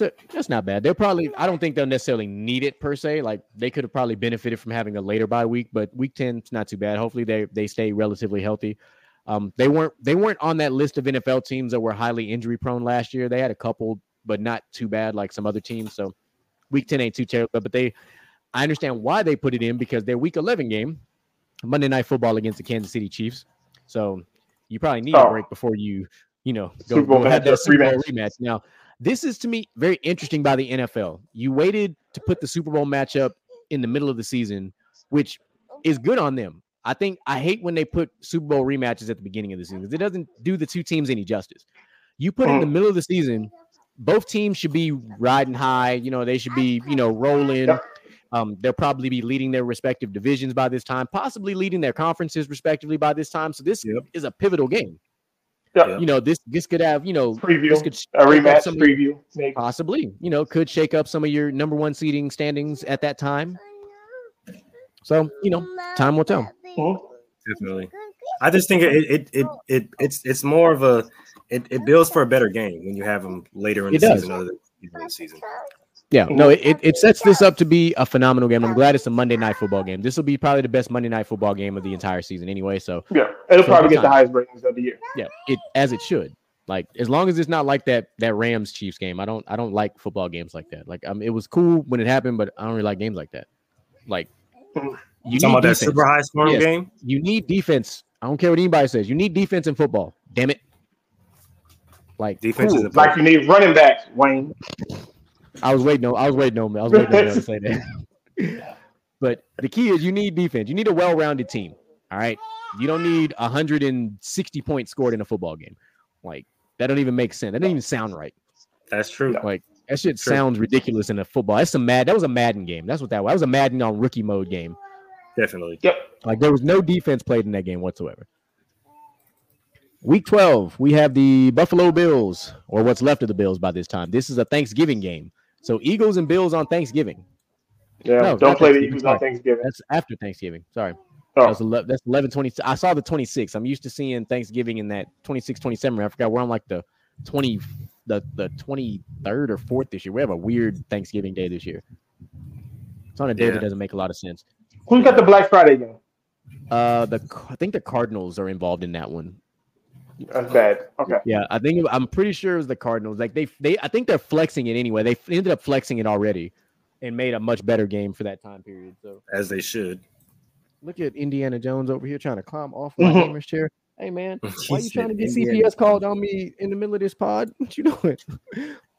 So that's not bad. They'll probably I don't think they'll necessarily need it per se. Like they could have probably benefited from having a later bye week, but week ten is not too bad. Hopefully they they stay relatively healthy. Um, they weren't they weren't on that list of NFL teams that were highly injury prone last year. They had a couple, but not too bad like some other teams. So week ten ain't too terrible. But they I understand why they put it in because their week eleven game, Monday night football against the Kansas City Chiefs. So you probably need a Oh. break before you you know, go, Super Bowl go have that Super Bowl rematch. rematch. Now, this is to me very interesting by the NFL. You waited to put the Super Bowl matchup in the middle of the season, which is good on them. I think I hate when they put Super Bowl rematches at the beginning of the season it doesn't do the two teams any justice. You put it in the Mm. middle of the season, both teams should be riding high. You know, they should be, you know, rolling. Yep. Um, they'll probably be leading their respective divisions by this time, possibly leading their conferences respectively by this time. So this Yep. is a pivotal game Yeah. you know, this this could have, you know, Preview. this could A rematch some of- preview. Maybe. possibly, you know, could shake up some of your number one seeding standings at that time. So, you know, time will tell. Mhm. Definitely. I just think it it it, it it's it's more of a it, it builds for a better game when you have them later in It the does. season other than in the season. Yeah, no, it, it- it sets this up to be a phenomenal game. I'm glad it's a Monday night football game. This will be probably the best Monday night football game of the entire season anyway. So Yeah, it'll So probably good get the highest ratings of the year. yeah, it as it should. Like as long as it's not like that that Rams Chiefs game. I don't I don't like football games like that. Like um, it was cool when it happened, but I don't really like games like that. Like Mhm. you Talking about that super high scoring Yes. game. You need defense. I don't care what anybody says. You need defense in football. Damn it. Like Defense is cool. important. Like you need running backs, Wayne. I was waiting on I was waiting on I was waiting on to say that. but the key is you need defense. You need a well-rounded team. All right. You don't need 160 points scored in a football game. Like that don't even make sense. That doesn't even sound right. That's true. Like that shit True. sounds ridiculous in a football. That's a mad. That was a Madden game. That's what that was. That was a Madden on rookie mode game. Definitely. Yep. Like there was no defense played in that game whatsoever. Week 12, we have the Buffalo Bills, or what's left of the Bills by this time. This is a Thanksgiving game. So Eagles and Bills on Thanksgiving. Yeah. No, Don't play the Eagles sorry. on Thanksgiving. That's after Thanksgiving. Sorry. That Oh, was 11, that's 11 20. I saw the 26. I'm used to seeing Thanksgiving in that 26 27. I forgot we're on like the 20 the the twenty third or fourth this year. We have a weird Thanksgiving day this year. It's on a day Yeah. that doesn't make a lot of sense. Who's got the Black Friday game? Uh, the I think the Cardinals are involved in that one. That's bad. Okay. Yeah, I think I'm pretty sure it was the Cardinals. Like they they I think they're flexing it anyway. They ended up flexing it already and made a much better game for that time period. So as they should. look at Indiana Jones over here trying to climb off my gamer's chair. Hey man, why are you trying to get Indiana CPS called on me in the middle of this pod? What you doing?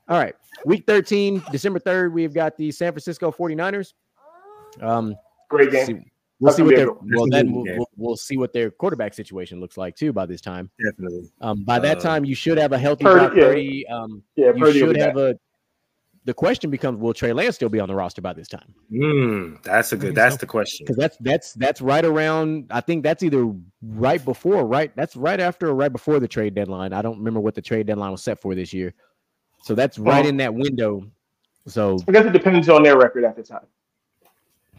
All right. Week 13, December 3rd, we've got the San Francisco 49ers. Um Great see- game. We'll see what their well then we'll, we'll, we'll see what their quarterback situation looks like too by this time. Definitely. Um by that Uh, time you should have a healthy Purdy- Brock yeah. Um Yeah, you Purdy will should have back. a the question becomes will Trey Lance still be on the roster by this time? Mm, that's a good. That's so. the question. Because that's that's that's right around. I think that's either right before, right. That's right after or right before the trade deadline. I don't remember what the trade deadline was set for this year. So that's right Well- in that window. So I guess it depends on their record at the time.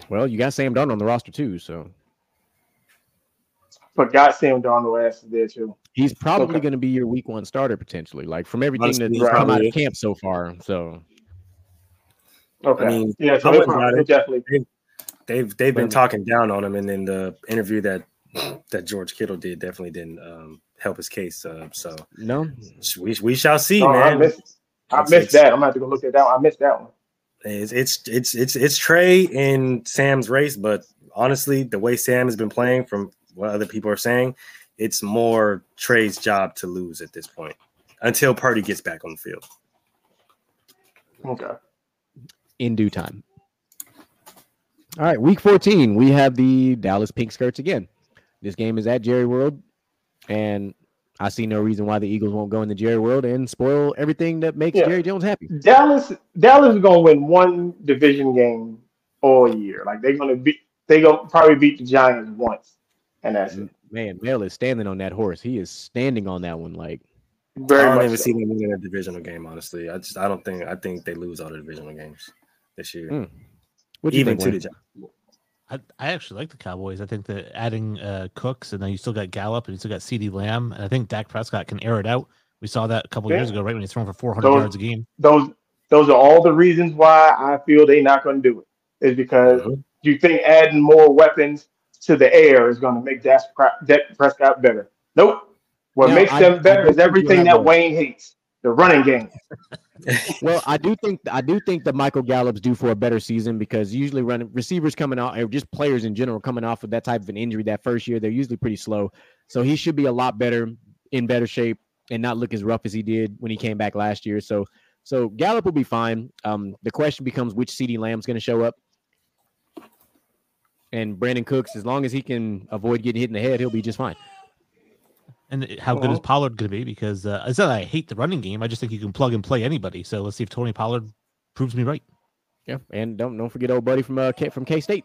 Well, you got Sam Darnold on the roster too. So But Forgot Sam Darnold ass is there too. he's probably Okay. going to be your week one starter potentially. Like from everything Honestly, that's he come out of camp so far. So Okay. I mean, yeah, so they wouldn't probably doubt they it. definitely. they've they've been talking down on him, and then the interview that that George Kittle did definitely didn't um, help his case. Uh, so no, we we shall see, Oh, I missed. I missed that. I'm gonna have to go look at that. One. I missed that one. It's it's it's it's it's Trey in Sam's race, but honestly, the way Sam has been playing, from what other people are saying, it's more Trey's job to lose at this point until Purdy gets back on the field. Okay. in due time. All right, week 14, we have the Dallas Pink Skirts again. This game is at Jerry World, and I see no reason why the Eagles won't go into Jerry World and spoil everything that makes Yeah. Jerry Jones happy. Dallas Dallas is gonna win one division game all year. Like they're gonna beat they gonna probably beat the Giants once. And that's it. Man, Mel is standing on that horse. He is standing on that one. Like, I Very don't much. even so. see them winning a divisional game. Honestly, I just I don't think I think they lose all the divisional games this year, Mm, what do you even think? to Wayne? the Giants. I, I actually like the Cowboys. I think that adding uh, Cooks and then you still got Gallup and you still got CeeDee Lamb and I think Dak Prescott can air it out. We saw that a couple Yeah. years ago, right when he's throwing for 400 Those- yards a game. Those those are all the reasons why I feel they're not gonna do it. Is because Mhm. you think adding more weapons to the air is gonna make Dak Dak Prescott better. Nope. What makes I- them I better do is everything that Wayne hates. The running game. well, I do think I do think that Michael Gallup's due for a better season because usually running receivers coming out or just players in general coming off of that type of an injury that first year, they're usually pretty slow. So he should be a lot better in better shape and not look as rough as he did when he came back last year. So so Gallup will be fine. Um, the question becomes which CeeDee Lamb's going to show up. And Brandin Cooks, as long as he can avoid getting hit in the head, he'll be just fine. And it- how good is. Pollard going to be? Because uh, it's not that I hate the running game. I just think you can plug and play anybody. So let's see if Tony Pollard proves me right. Yeah, and don't don't forget old buddy from uh K, from K State.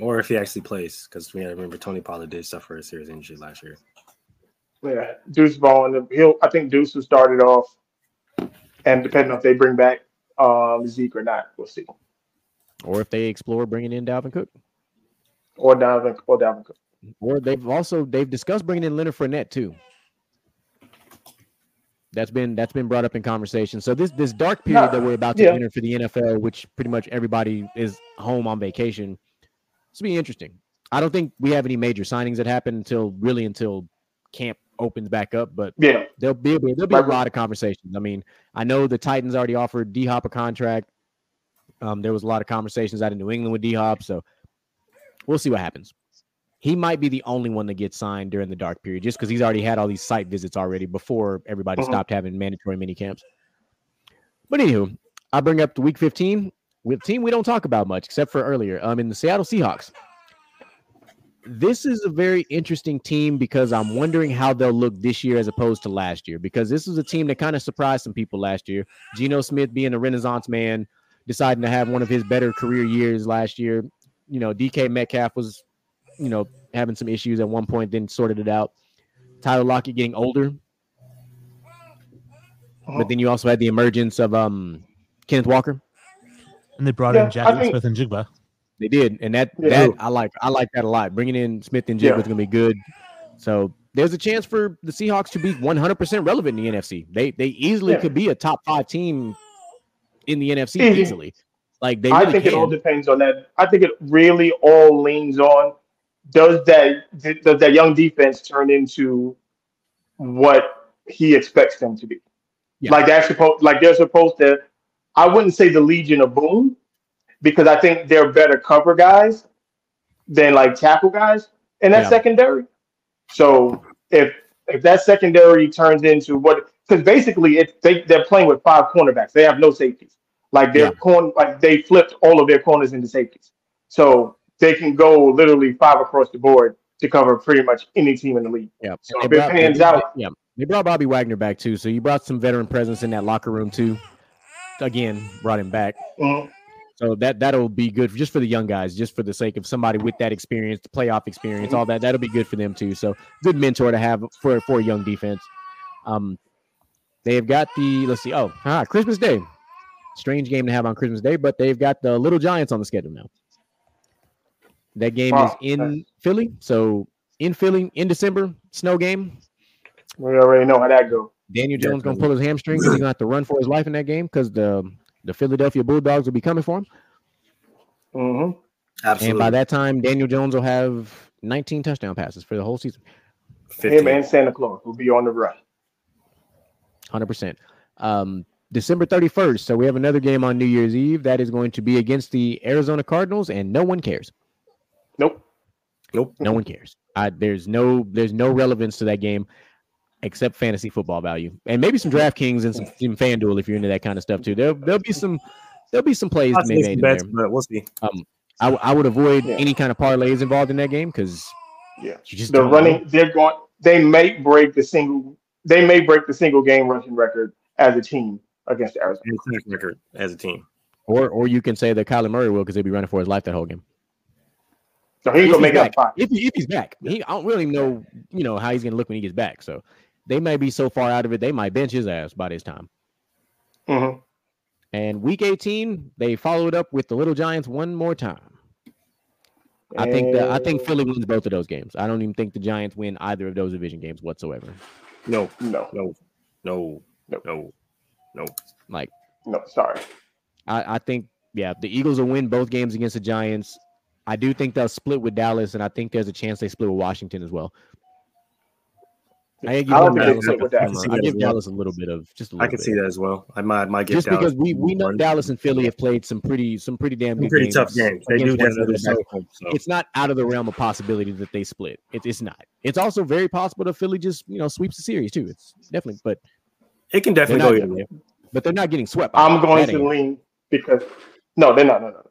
or if he actually plays, because we gotta remember Tony Pollard did suffer a serious injury last year. Yeah, Deuce Vaughn. He'll. I think Deuce will start it off, and depending on if they bring back um, Zeke or not, we'll see. Or if they explore bringing in Dalvin Cook. Or Dalvin Or Donovan. Cook. Or they've also they've discussed bringing in Leonard Fournette too. That's been that's been brought up in conversation. So this this dark period that we're about to yeah. enter for the NFL, which pretty much everybody is home on vacation, it's be interesting. I don't think we have any major signings that happen until really until camp opens back up, but Yeah. there'll be there'll be a lot of conversations. I mean, I know the Titans already offered D Hop a contract. Um, there was a lot of conversations out in New England with D Hop, so we'll see what happens. He might be the only one that gets signed during the dark period, just because he's already had all these site visits already before everybody Mhm. stopped having mandatory mini camps. But anywho, I bring up the week 15 with team we don't talk about much, except for earlier. Um, in the Seattle Seahawks. This is a very interesting team because I'm wondering how they'll look this year as opposed to last year. Because this is a team that kind of surprised some people last year. Geno Smith being a renaissance man, deciding to have one of his better career years last year. You know, DK Metcalf was, you know, having some issues at one point, then sorted it out. Tyler Lockett getting older, but then you also had the emergence of um Kenneth Walker. And they brought Yeah, in Jaxon I think- Smith-Njigba. They did, and that Yeah. that I like. I like that a lot. Bringing in Smith and Jig Yeah. was going to be good. So there's a chance for the Seahawks to be 100% relevant in the NFC. They they easily Yeah. could be a top five team in the NFC easily. Like they I think can. it all depends on that. I think it really all leans on does that does that young defense turn into what he expects them to be? Yeah. Like they're supposed like they're supposed to. I wouldn't say the Legion of Boom because I think they're better cover guys than like tackle guys in that Yeah. secondary. So if if that secondary turns into what because basically it they they're playing with five cornerbacks. They have no safeties. Like their Yeah. corn like they flipped all of their corners into safeties. So they can go literally five across the board to cover pretty much any team in the league. Yeah. So They if it brought- pans out- Yeah. They brought Bobby Wagner back too. So you brought some veteran presence in that locker room too. Again, brought him back. Mhm. So that that'll be good just for the young guys, just for the sake of somebody with that experience, the playoff experience, all that. That'll be good for them too. So good mentor to have for for a young defense. Um, they have got the let's see. Oh, ah, Christmas Day. Strange game to have on Christmas Day, but they've got the Little Giants on the schedule now. That game is in nice. Philly, so in Philly in December, snow game. We already know how that goes. Daniel Jones gonna pull his hamstring because he's gonna have to run for his life in that game because the the Philadelphia Bulldogs will be coming for him. Mm-hmm. Absolutely. And by that time, Daniel Jones will have 19 touchdown passes for the whole season. Him and Santa Claus will be on the run. 100%. Um, December 31st. So we have another game on New Year's Eve that is going to be against the Arizona Cardinals, and no one cares. Nope. Nope. No one cares. I, there's no there's no relevance to that game except fantasy football value, and maybe some DraftKings and some, some FanDuel if you're into that kind of stuff too. There'll there'll be some there'll be some plays to Possibly be some made in bets, there. but we'll see. Um, I, I would avoid Yeah. any kind of parlays involved in that game because Yeah. you just The don't know. running, they're going. They may break the single. They may break the single game rushing record as a team against the Arizona. Record as a team. Or or you can say that Kyler Murray will because he'll be running for his life that whole game. So he's If gonna make he's up back. five. If, he, if he's back, he, I don't really know you know how he's gonna look when he gets back. So they may be so far out of it they might bench his ass by this time. Mhm. And week 18, they followed up with the Little Giants one more time. I think that I think Philly wins both of those games. I don't even think the Giants win either of those division games whatsoever. No, No, no, no, Nope. no, no. Like no, sorry. I, I think yeah, the Eagles will win both games against the Giants. I do think they'll split with Dallas, and I think there's a chance they split with Washington as well. I, give I don't them think Dallas they split a- with that. I can see that give as well. Dallas a little bit of just a little I can bit. see that as well. I might, might get just Dallas because we we know one. Dallas and Philly have played some pretty some pretty damn Some good pretty games tough games. They do against one another, so home. So. it's not out of the realm of possibility that they split. It, it's not. It's also very possible that Philly just you know sweeps the series too. It's definitely, but It can definitely go either way. but they're not getting swept. I'm going to lean because no, they're not. No, no,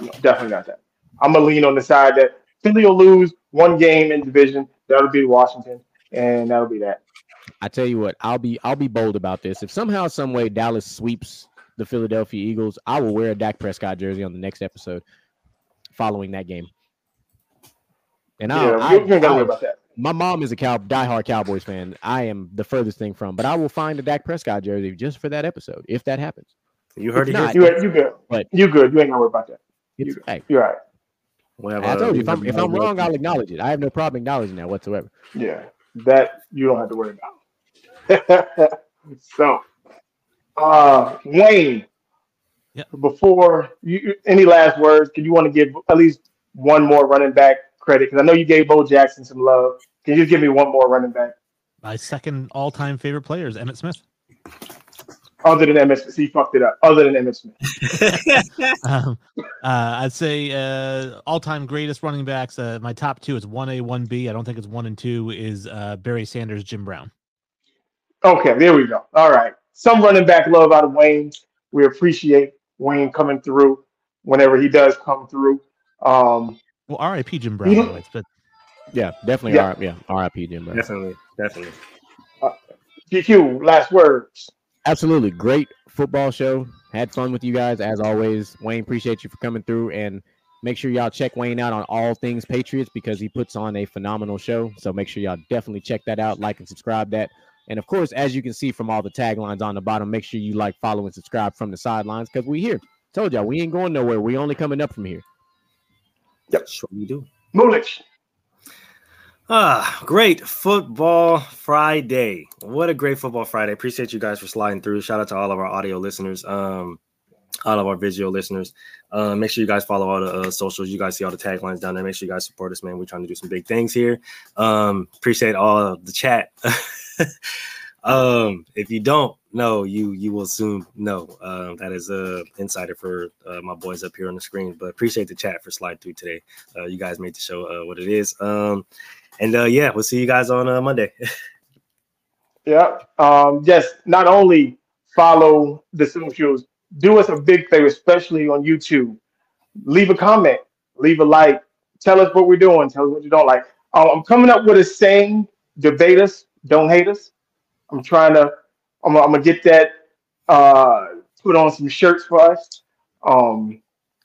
no, no, definitely not that. I'm gonna lean on the side that Philly will lose one game in division. That'll be Washington, and that'll be that. I tell you what, I'll be I'll be bold about this. If somehow, some way, Dallas sweeps the Philadelphia Eagles, I will wear a Dak Prescott jersey on the next episode following that game. And I, Yeah, I, you, you ain't gotta worry I- about that. my mom is a cow diehard Cowboys fan. I am the furthest thing from, but I will find a Dak Prescott jersey just for that episode if that happens. You heard If it not, here. You you good? But- you good? You ain't gotta worry about that. It's, You- hey, You're all right. We'll I told you if I'm if I'm wrong, I'll acknowledge it. I have no problem acknowledging that whatsoever. Yeah, that you don't have to worry about. so, uh, Wayne. Yep. Before you, you- any last words? Can you want to give at least one more running back credit? Because I know you gave Bo Jackson some love. Can you just give me one more running back My second all-time favorite player is Emmitt Smith. Other than Emmitt Smith? He fucked it up. Other than Emmitt Smith. um, uh, I'd say uh, all-time greatest running backs. Uh, my top two is one A, one B. I don't think it's one and two. Is uh, Barry Sanders, Jim Brown. Okay, there we go. All right. Some running back love out of Wayne. We appreciate Wayne coming through whenever he does come through. Um, Well, R.I.P. Jim Brown. You know- anyways, but Yeah, definitely. Yeah. R- yeah, R.I.P. Jim Brown. Definitely, definitely. GQ, last words. Absolutely. Great football show. Had fun with you guys as always. Wayne, appreciate you for coming through and make sure y'all check Wayne out on all things Patriots because he puts on a phenomenal show. So make sure y'all definitely check that out, like and subscribe that. And of course, as you can see from all the taglines on the bottom, make sure you like, follow, and subscribe from the sidelines because we here. Told y'all we ain't going nowhere. We only coming up from here. Yep, sure you do. Mulich. Ah, great football Friday. What a great football Friday. Appreciate you guys for sliding through. Shout out to all of our audio listeners, um, all of our visual listeners. Uh, make sure you guys follow all the uh, socials. You guys see all the taglines down there. Make sure you guys support us, man. We're trying to do some big things here. Um, appreciate all the chat. um, if you don't know, you you will soon know. Um, that is a insider for uh, my boys up here on the screen. But appreciate the chat for slide through today. Uh, you guys made the show uh, what it is. Um, and uh, yeah, we'll see you guys on uh, Monday. yeah. Um, yes. Not only follow the Fuels, do us a big favor, especially on YouTube. Leave a comment, leave a like, tell us what we're doing, tell us what you don't like. Um, I'm coming up with a saying: debate us, don't hate us. I'm trying to. I'm, I'm gonna get that uh, put on some shirts for us. Um,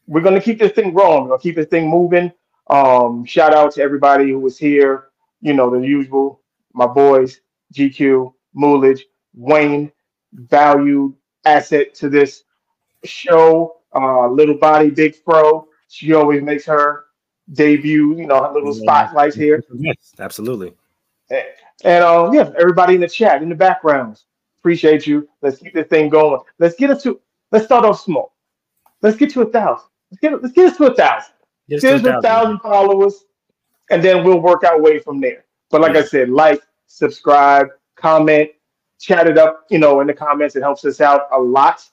we're gonna keep this thing rolling. We're gonna keep this thing moving. Um, shout out to everybody who was here. You know, the usual, my boys, GQ, Moolage, Wayne, valued asset to this show. Uh, little body, big pro. She always makes her debut, you know, her little spotlights here. Yes, absolutely. And, and uh, yeah, everybody in the chat, in the backgrounds, appreciate you. Let's keep this thing going. Let's get us to, let's start off small. Let's get to a thousand. Let's get, let's get us to a thousand. Us to a thousand followers, and then we'll work our way from there. But like yeah. I said, like, subscribe, comment, chat it up, you know, in the comments. It helps us out a lot.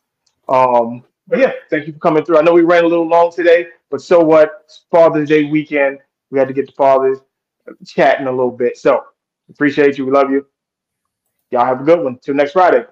Um, but yeah, thank you for coming through. I know we ran a little long today, but so what? It's Father's Day weekend. We had to get the fathers chatting a little bit. So appreciate you. We love you. Y'all have a good one. Till next Friday.